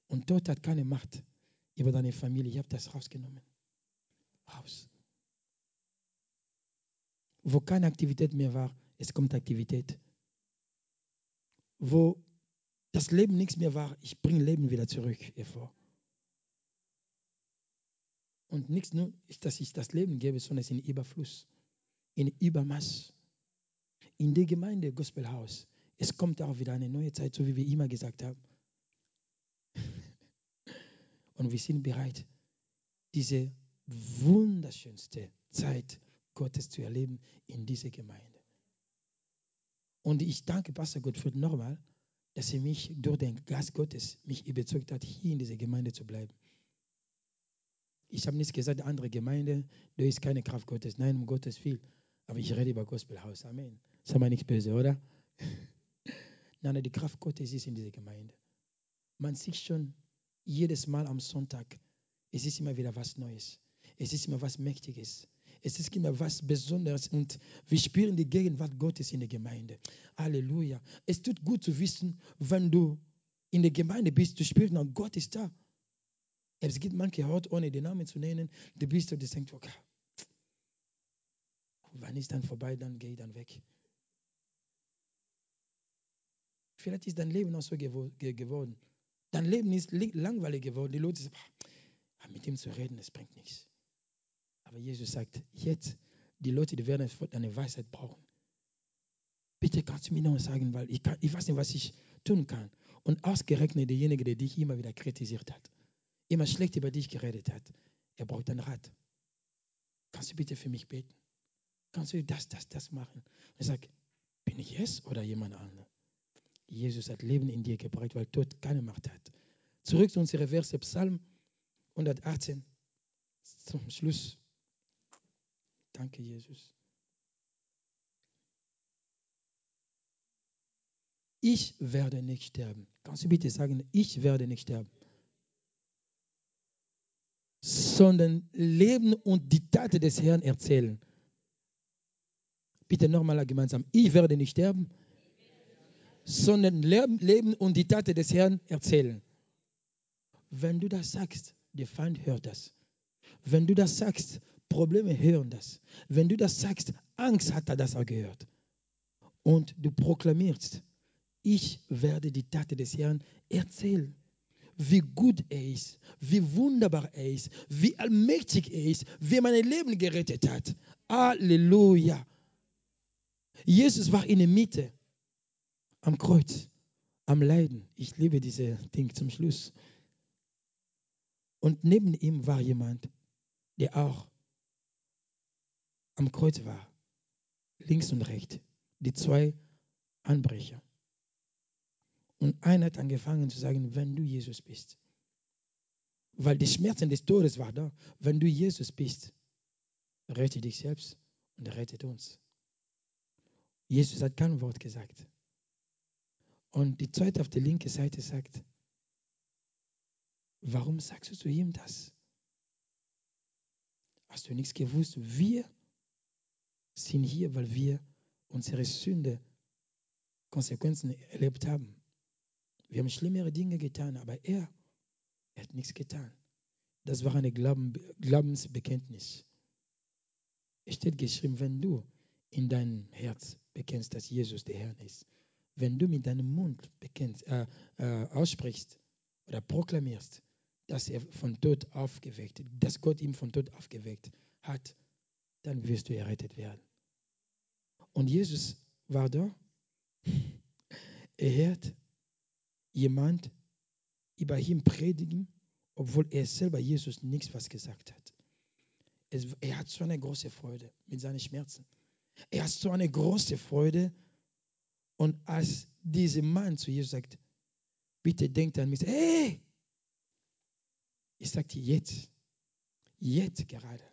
Und dort hat keine Macht über deine Familie. Ich habe das rausgenommen. Raus. Wo keine Aktivität mehr war, es kommt Aktivität. Wo das Leben nichts mehr war, ich bringe Leben wieder zurück hervor. Und nichts nur dass ich das Leben gebe, sondern es ist in Überfluss, in Übermaß. In der Gemeinde Gospelhaus, es kommt auch wieder eine neue Zeit, so wie wir immer gesagt haben. Und wir sind bereit, diese wunderschönste Zeit Gottes zu erleben in dieser Gemeinde. Und ich danke Pastor Gottfried nochmal, dass er mich durch den Geist Gottes mich überzeugt hat, hier in dieser Gemeinde zu bleiben. Ich habe nicht gesagt, andere Gemeinde, da ist keine Kraft Gottes. Nein, um Gottes Willen. Aber ich rede über Gospelhaus. Amen. Ist wir nichts böse, oder? Nein, die Kraft Gottes ist in dieser Gemeinde. Man sieht schon jedes Mal am Sonntag, es ist immer wieder was Neues. Es ist immer was Mächtiges. Es ist immer was Besonderes und wir spüren die Gegenwart Gottes in der Gemeinde. Halleluja. Es tut gut zu wissen, wenn du in der Gemeinde bist, du spürst noch, Gott ist da. Es gibt manche Orte, ohne den Namen zu nennen, du bist und du denkst, okay, wann ist dann vorbei, dann gehe ich dann weg. Vielleicht ist dein Leben auch so geworden. Dein Leben ist langweilig geworden. Die Leute sagen, mit ihm zu reden, das bringt nichts. Aber Jesus sagt, jetzt, die Leute, die werden deine Weisheit brauchen. Bitte kannst du mir noch sagen, weil ich, kann, ich weiß nicht, was ich tun kann. Und ausgerechnet derjenige, der dich immer wieder kritisiert hat immer schlecht über dich geredet hat, er braucht einen Rat. Kannst du bitte für mich beten? Kannst du das, das, das machen? Und er sagt, bin ich es oder jemand anderes? Jesus hat Leben in dir gebracht, weil Tod keine Macht hat. Zurück zu unserer Verse Psalm 118 zum Schluss. Danke, Jesus. ich werde nicht sterben. Kannst du bitte sagen, ich werde nicht sterben? Sondern leben und die Taten des Herrn erzählen. Bitte nochmal gemeinsam. Ich werde nicht sterben, sondern leben und die Taten des Herrn erzählen. Wenn du das sagst, der Feind hört das. Wenn du das sagst, Probleme hören das. Wenn du das sagst, Angst hat er das auch gehört. Und du proklamierst, ich werde die Taten des Herrn erzählen. Wie gut er ist, wie wunderbar er ist, wie allmächtig er ist, wie er mein Leben gerettet hat. Halleluja. Jesus war in der Mitte, am Kreuz, am Leiden. Ich liebe diese Ding zum Schluss. Und neben ihm war jemand, der auch am Kreuz war, links und rechts, die zwei Anbrecher. Und einer hat angefangen zu sagen, wenn du Jesus bist, weil die Schmerzen des Todes waren da, wenn du Jesus bist, rette dich selbst und rettet uns. Jesus hat kein Wort gesagt. Und die zweite auf der linken Seite sagt, warum sagst du zu ihm das? Hast du nichts gewusst? Wir sind hier, weil wir unsere Sünde Konsequenzen erlebt haben. Wir haben schlimmere Dinge getan, aber er, er hat nichts getan. Das war ein Glauben, Glaubensbekenntnis. Es steht geschrieben, wenn du in deinem Herz bekennst, dass Jesus der Herr ist, wenn du mit deinem Mund bekennst, äh, äh, aussprichst oder proklamierst, dass er von Tod aufgeweckt, dass Gott ihn von Tod aufgeweckt hat, dann wirst du errettet werden. Und Jesus war da. Er hört jemand über ihn predigen, obwohl er selber Jesus nichts was gesagt hat. er hat so eine große Freude mit seinen Schmerzen. Er hat so eine große Freude. Und als dieser Mann zu Jesus sagt, bitte denkt an mich, hey, ich sagte jetzt, jetzt gerade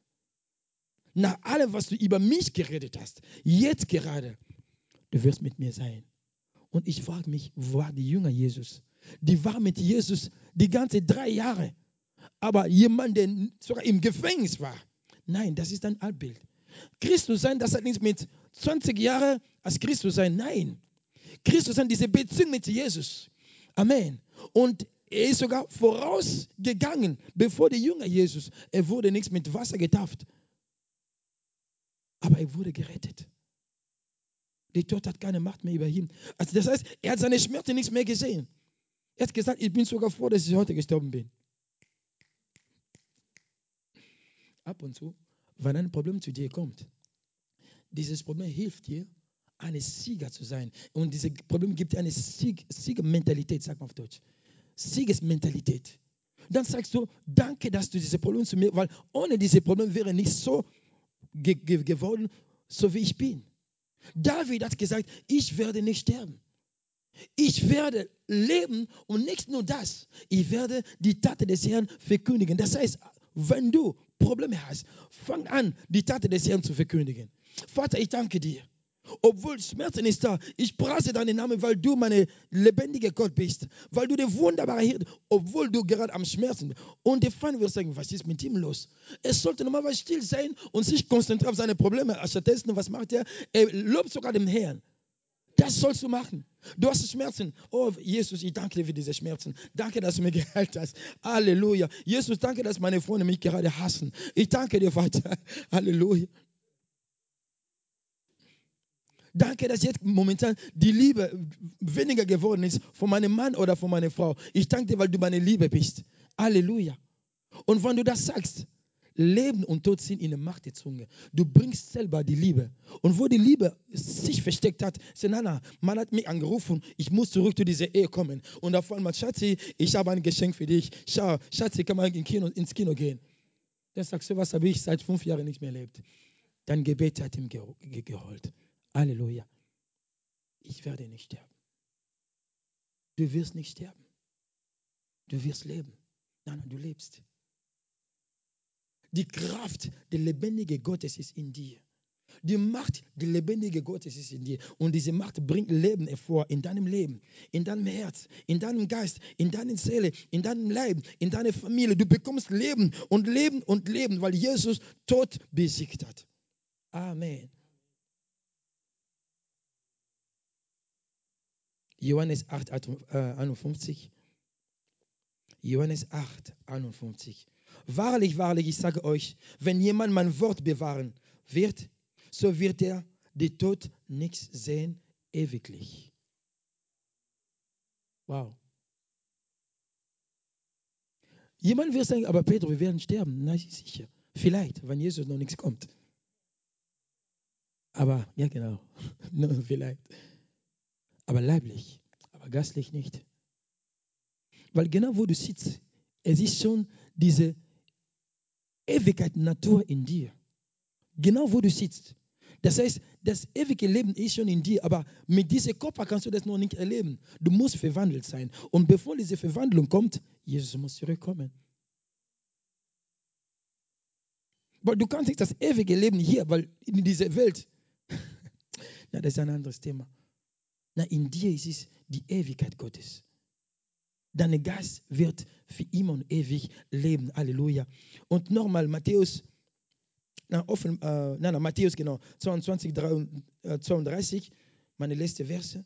nach allem, was du über mich geredet hast, jetzt gerade, du wirst mit mir sein. Und ich frage mich, wo war die Jünger Jesus? Die war mit Jesus die ganze drei Jahre. Aber jemand, der sogar im Gefängnis war. Nein, das ist ein Altbild. Christus sein, das hat nichts mit 20 Jahren als Christus sein. Nein. Christus sein, diese Beziehung mit Jesus. Amen. Und er ist sogar vorausgegangen, bevor die Jünger Jesus. Er wurde nichts mit Wasser getauft. Aber er wurde gerettet. Der Tod hat keine Macht mehr über ihn. Also das heißt, er hat seine Schmerzen nichts mehr gesehen. Er hat gesagt, ich bin sogar froh, dass ich heute gestorben bin. Ab und zu, wenn ein Problem zu dir kommt, dieses Problem hilft dir, ein Sieger zu sein. Und dieses Problem gibt dir eine Sieg, Siegermentalität, sagt man auf Deutsch. Siegesmentalität. Dann sagst du, danke, dass du diese Problem zu mir, weil ohne diese Problem wäre nicht so ge ge geworden, so wie ich bin. David hat gesagt, ich werde nicht sterben. Ich werde leben und nicht nur das, ich werde die Taten des Herrn verkündigen. Das heißt, wenn du Probleme hast, fang an, die Taten des Herrn zu verkündigen. Vater, ich danke dir obwohl Schmerzen ist da, ich preise deinen Namen, weil du meine lebendige Gott bist, weil du der wunderbare Hirte, obwohl du gerade am Schmerzen. Und der Feind wird sagen, was ist mit ihm los? Er sollte normalerweise still sein und sich konzentrieren auf seine Probleme. Stattdessen, was macht er? Er lobt sogar den Herrn. Das sollst du machen. Du hast Schmerzen. Oh, Jesus, ich danke dir für diese Schmerzen. Danke, dass du mir geheilt hast. Halleluja. Jesus, danke, dass meine Freunde mich gerade hassen. Ich danke dir, Vater. Halleluja. Danke, dass jetzt momentan die Liebe weniger geworden ist von meinem Mann oder von meiner Frau. Ich danke dir, weil du meine Liebe bist. Halleluja. Und wenn du das sagst, Leben und Tod sind in der Macht der Zunge. Du bringst selber die Liebe. Und wo die Liebe sich versteckt hat, sagt, Nana, man hat mich angerufen, ich muss zurück zu dieser Ehe kommen. Und auf einmal, Schatzi, ich habe ein Geschenk für dich. Schau, Schatzi, kann man ins Kino, gehen. Dann sagst du, was habe ich seit fünf Jahren nicht mehr erlebt. Dein Gebet hat ihm geholt. Halleluja. Ich werde nicht sterben. Du wirst nicht sterben. Du wirst leben. Nein, nein, du lebst. Die Kraft der lebendigen Gottes ist in dir. Die Macht, die lebendige Gottes ist in dir. Und diese Macht bringt Leben hervor in deinem Leben, in deinem Herz, in deinem Geist, in deiner Seele, in deinem Leib, in deiner Familie. Du bekommst Leben und Leben und Leben, weil Jesus Tod besiegt hat. Amen. Johannes 8, 51. Johannes 8, 51. Wahrlich, wahrlich, ich sage euch, wenn jemand mein Wort bewahren wird, so wird er den Tod nichts sehen, ewiglich. Wow. Jemand wird sagen, aber Peter, wir werden sterben. Nein, sicher. Vielleicht, wenn Jesus noch nichts kommt. Aber, ja genau, vielleicht. Aber leiblich, aber gastlich nicht. Weil genau wo du sitzt, es ist schon diese Ewigkeit, Natur in dir. Genau wo du sitzt. Das heißt, das ewige Leben ist schon in dir, aber mit diesem Körper kannst du das noch nicht erleben. Du musst verwandelt sein. Und bevor diese Verwandlung kommt, Jesus muss zurückkommen. Weil du kannst nicht das ewige Leben hier, weil in dieser Welt, na, das ist ein anderes Thema. Na, in dir ist es die Ewigkeit Gottes. Dein Geist wird für immer und ewig leben. Halleluja. Und nochmal, Matthäus, na, offen, äh, nein, Matthäus, genau, 22, 32, äh, meine letzte Verse.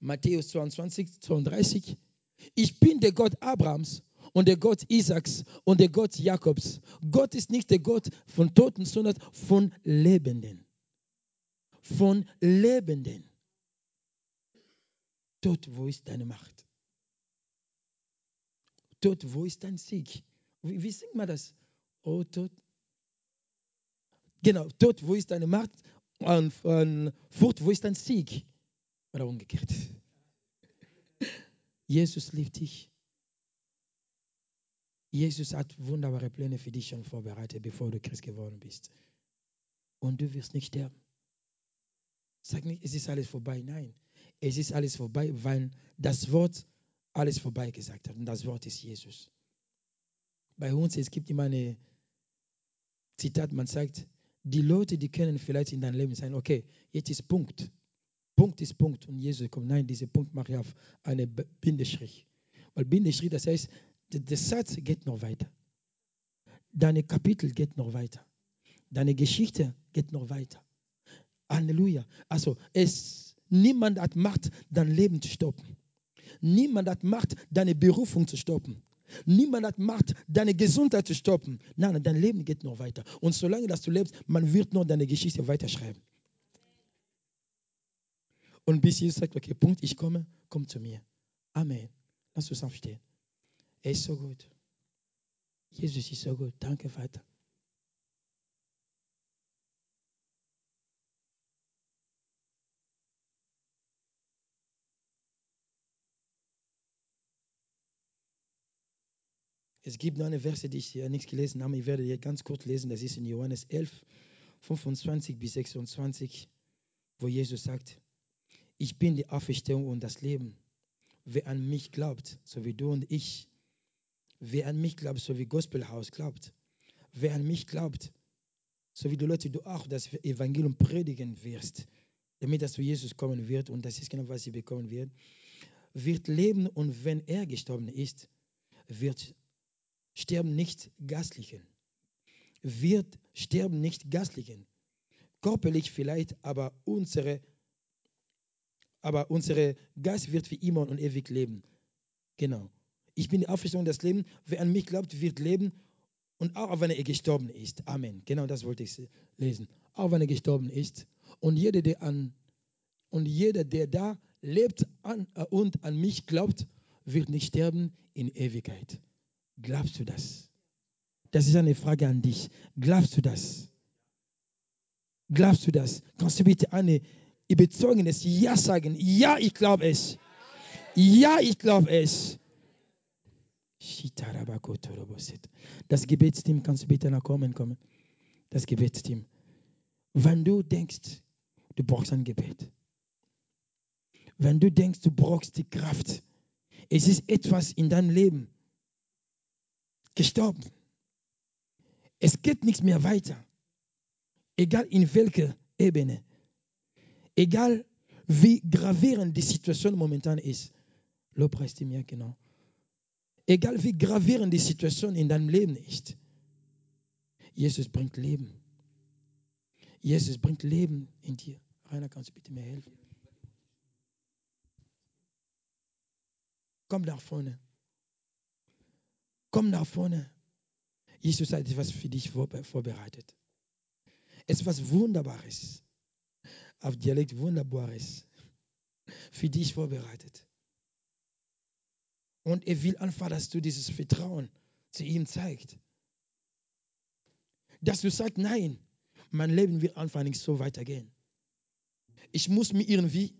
Matthäus 22, 32. Ich bin der Gott Abrahams und der Gott Isaaks und der Gott Jakobs. Gott ist nicht der Gott von Toten, sondern von Lebenden. Von Lebenden. Tod, wo ist deine Macht? Tod, wo ist dein Sieg? Wie, wie singt man das? Oh Tod. Genau, Tod, wo ist deine Macht? Und, und Furcht, wo ist dein Sieg? Oder umgekehrt. Jesus liebt dich. Jesus hat wunderbare Pläne für dich schon vorbereitet, bevor du Christ geworden bist. Und du wirst nicht sterben. Sag nicht, es ist alles vorbei. Nein, es ist alles vorbei, weil das Wort alles vorbei gesagt hat. Und das Wort ist Jesus. Bei uns, es gibt immer ein Zitat, man sagt, die Leute, die können vielleicht in deinem Leben sein, okay, jetzt ist Punkt. Punkt ist Punkt. Und Jesus kommt, nein, dieser Punkt mache ich auf eine Bindestrich. Weil Bindestrich, das heißt, der Satz geht noch weiter. Deine Kapitel geht noch weiter. Deine Geschichte geht noch weiter. Halleluja. Also, es, niemand hat Macht, dein Leben zu stoppen. Niemand hat Macht, deine Berufung zu stoppen. Niemand hat Macht, deine Gesundheit zu stoppen. Nein, dein Leben geht noch weiter. Und solange dass du lebst, man wird noch deine Geschichte weiterschreiben. Und bis Jesus sagt, okay, Punkt, ich komme, komm zu mir. Amen. Lass uns aufstehen. Er ist so gut. Jesus ist so gut. Danke, Vater. Es gibt noch eine Verse, die ich hier nicht gelesen habe. Ich werde hier ganz kurz lesen. Das ist in Johannes 11, 25 bis 26, wo Jesus sagt, ich bin die Auferstehung und das Leben. Wer an mich glaubt, so wie du und ich, wer an mich glaubt, so wie Gospelhaus glaubt, wer an mich glaubt, so wie die Leute, du auch das Evangelium predigen wirst, damit das zu Jesus kommen wird, und das ist genau, was sie bekommen wird, wird leben und wenn er gestorben ist, wird sterben nicht Gastlichen. Wird sterben nicht Gastlichen. Körperlich vielleicht, aber unsere, aber unsere Geist wird wie immer und ewig leben. Genau. Ich bin die Auferstehung des Lebens. Wer an mich glaubt, wird leben. Und auch wenn er gestorben ist. Amen. Genau das wollte ich lesen. Auch wenn er gestorben ist. Und jeder, der an und jeder, der da lebt an, und an mich glaubt, wird nicht sterben in Ewigkeit. Glaubst du das? Das ist eine Frage an dich. Glaubst du das? Glaubst du das? Kannst du bitte eine überzeugendes Ja sagen? Ja, ich glaube es. Ja, ich glaube es. Das Gebetsteam, kannst du bitte nach kommen kommen? Das Gebetsteam. Wenn du denkst, du brauchst ein Gebet. Wenn du denkst, du brauchst die Kraft. Es ist etwas in deinem Leben gestorben. Es geht nichts mehr weiter. Egal in welcher Ebene. Egal wie gravierend die Situation momentan ist. Lobpreis die mir genau. Egal wie gravierend die Situation in deinem Leben ist. Jesus bringt Leben. Jesus bringt Leben in dir. Rainer, kannst du bitte mir helfen? Komm nach vorne. Komm nach vorne. Jesus hat etwas für dich vorbereitet. Etwas Wunderbares. Auf Dialekt Wunderbares. Für dich vorbereitet. Und er will einfach, dass du dieses Vertrauen zu ihm zeigst. Dass du sagst, nein, mein Leben wird einfach nicht so weitergehen. Ich muss mir irgendwie,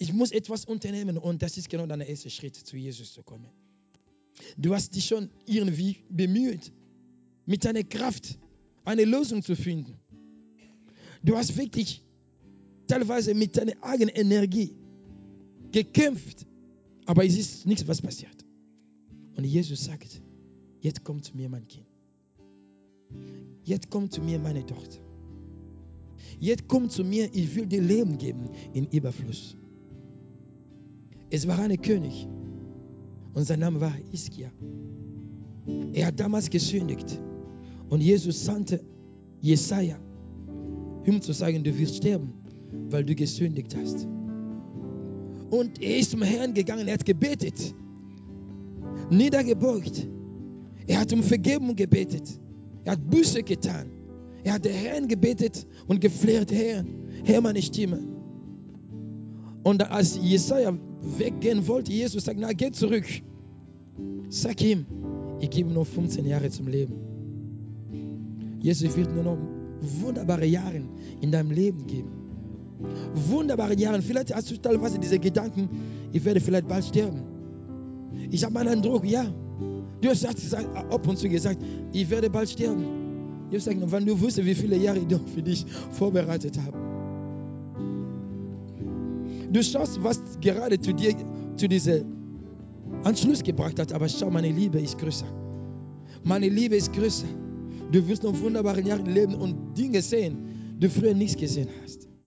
ich muss etwas unternehmen und das ist genau dein erster Schritt, zu Jesus zu kommen. Du hast dich schon irgendwie bemüht, mit deiner Kraft eine Lösung zu finden. Du hast wirklich teilweise mit deiner eigenen Energie gekämpft, aber es ist nichts, was passiert. Und Jesus sagt, jetzt komm zu mir, mein Kind. Jetzt komm zu mir, meine Tochter. Jetzt komm zu mir, ich will dir Leben geben in Überfluss. Es war ein König und sein Name war Iskia. Er hat damals gesündigt und Jesus sandte Jesaja, ihm zu sagen, du wirst sterben, weil du gesündigt hast. Und er ist zum Herrn gegangen, er hat gebetet, niedergebeugt. Er hat um Vergebung gebetet. Er hat Buße getan. Er hat den Herrn gebetet und gefleht, Herr, Herr, meine Stimme. Und als Jesaja weggehen wollte, Jesus sagt, na, geh zurück. Sag ihm, ich gebe noch 15 Jahre zum Leben. Jesus wird nur noch wunderbare Jahre in deinem Leben geben. Wunderbare Jahre. Vielleicht hast du teilweise diese Gedanken, ich werde vielleicht bald sterben. Ich habe einen Eindruck, ja. Du hast ab und zu gesagt, ich werde bald sterben. Jesus sagt, wenn du wusstest, wie viele Jahre ich für dich vorbereitet habe. Du schaust, was gerade zu dir, zu diesem Anschluss gebracht hat, aber schau, meine Liebe ist größer. Meine Liebe ist größer. Du wirst noch wunderbare Jahre leben und Dinge sehen, die du früher nichts gesehen hast.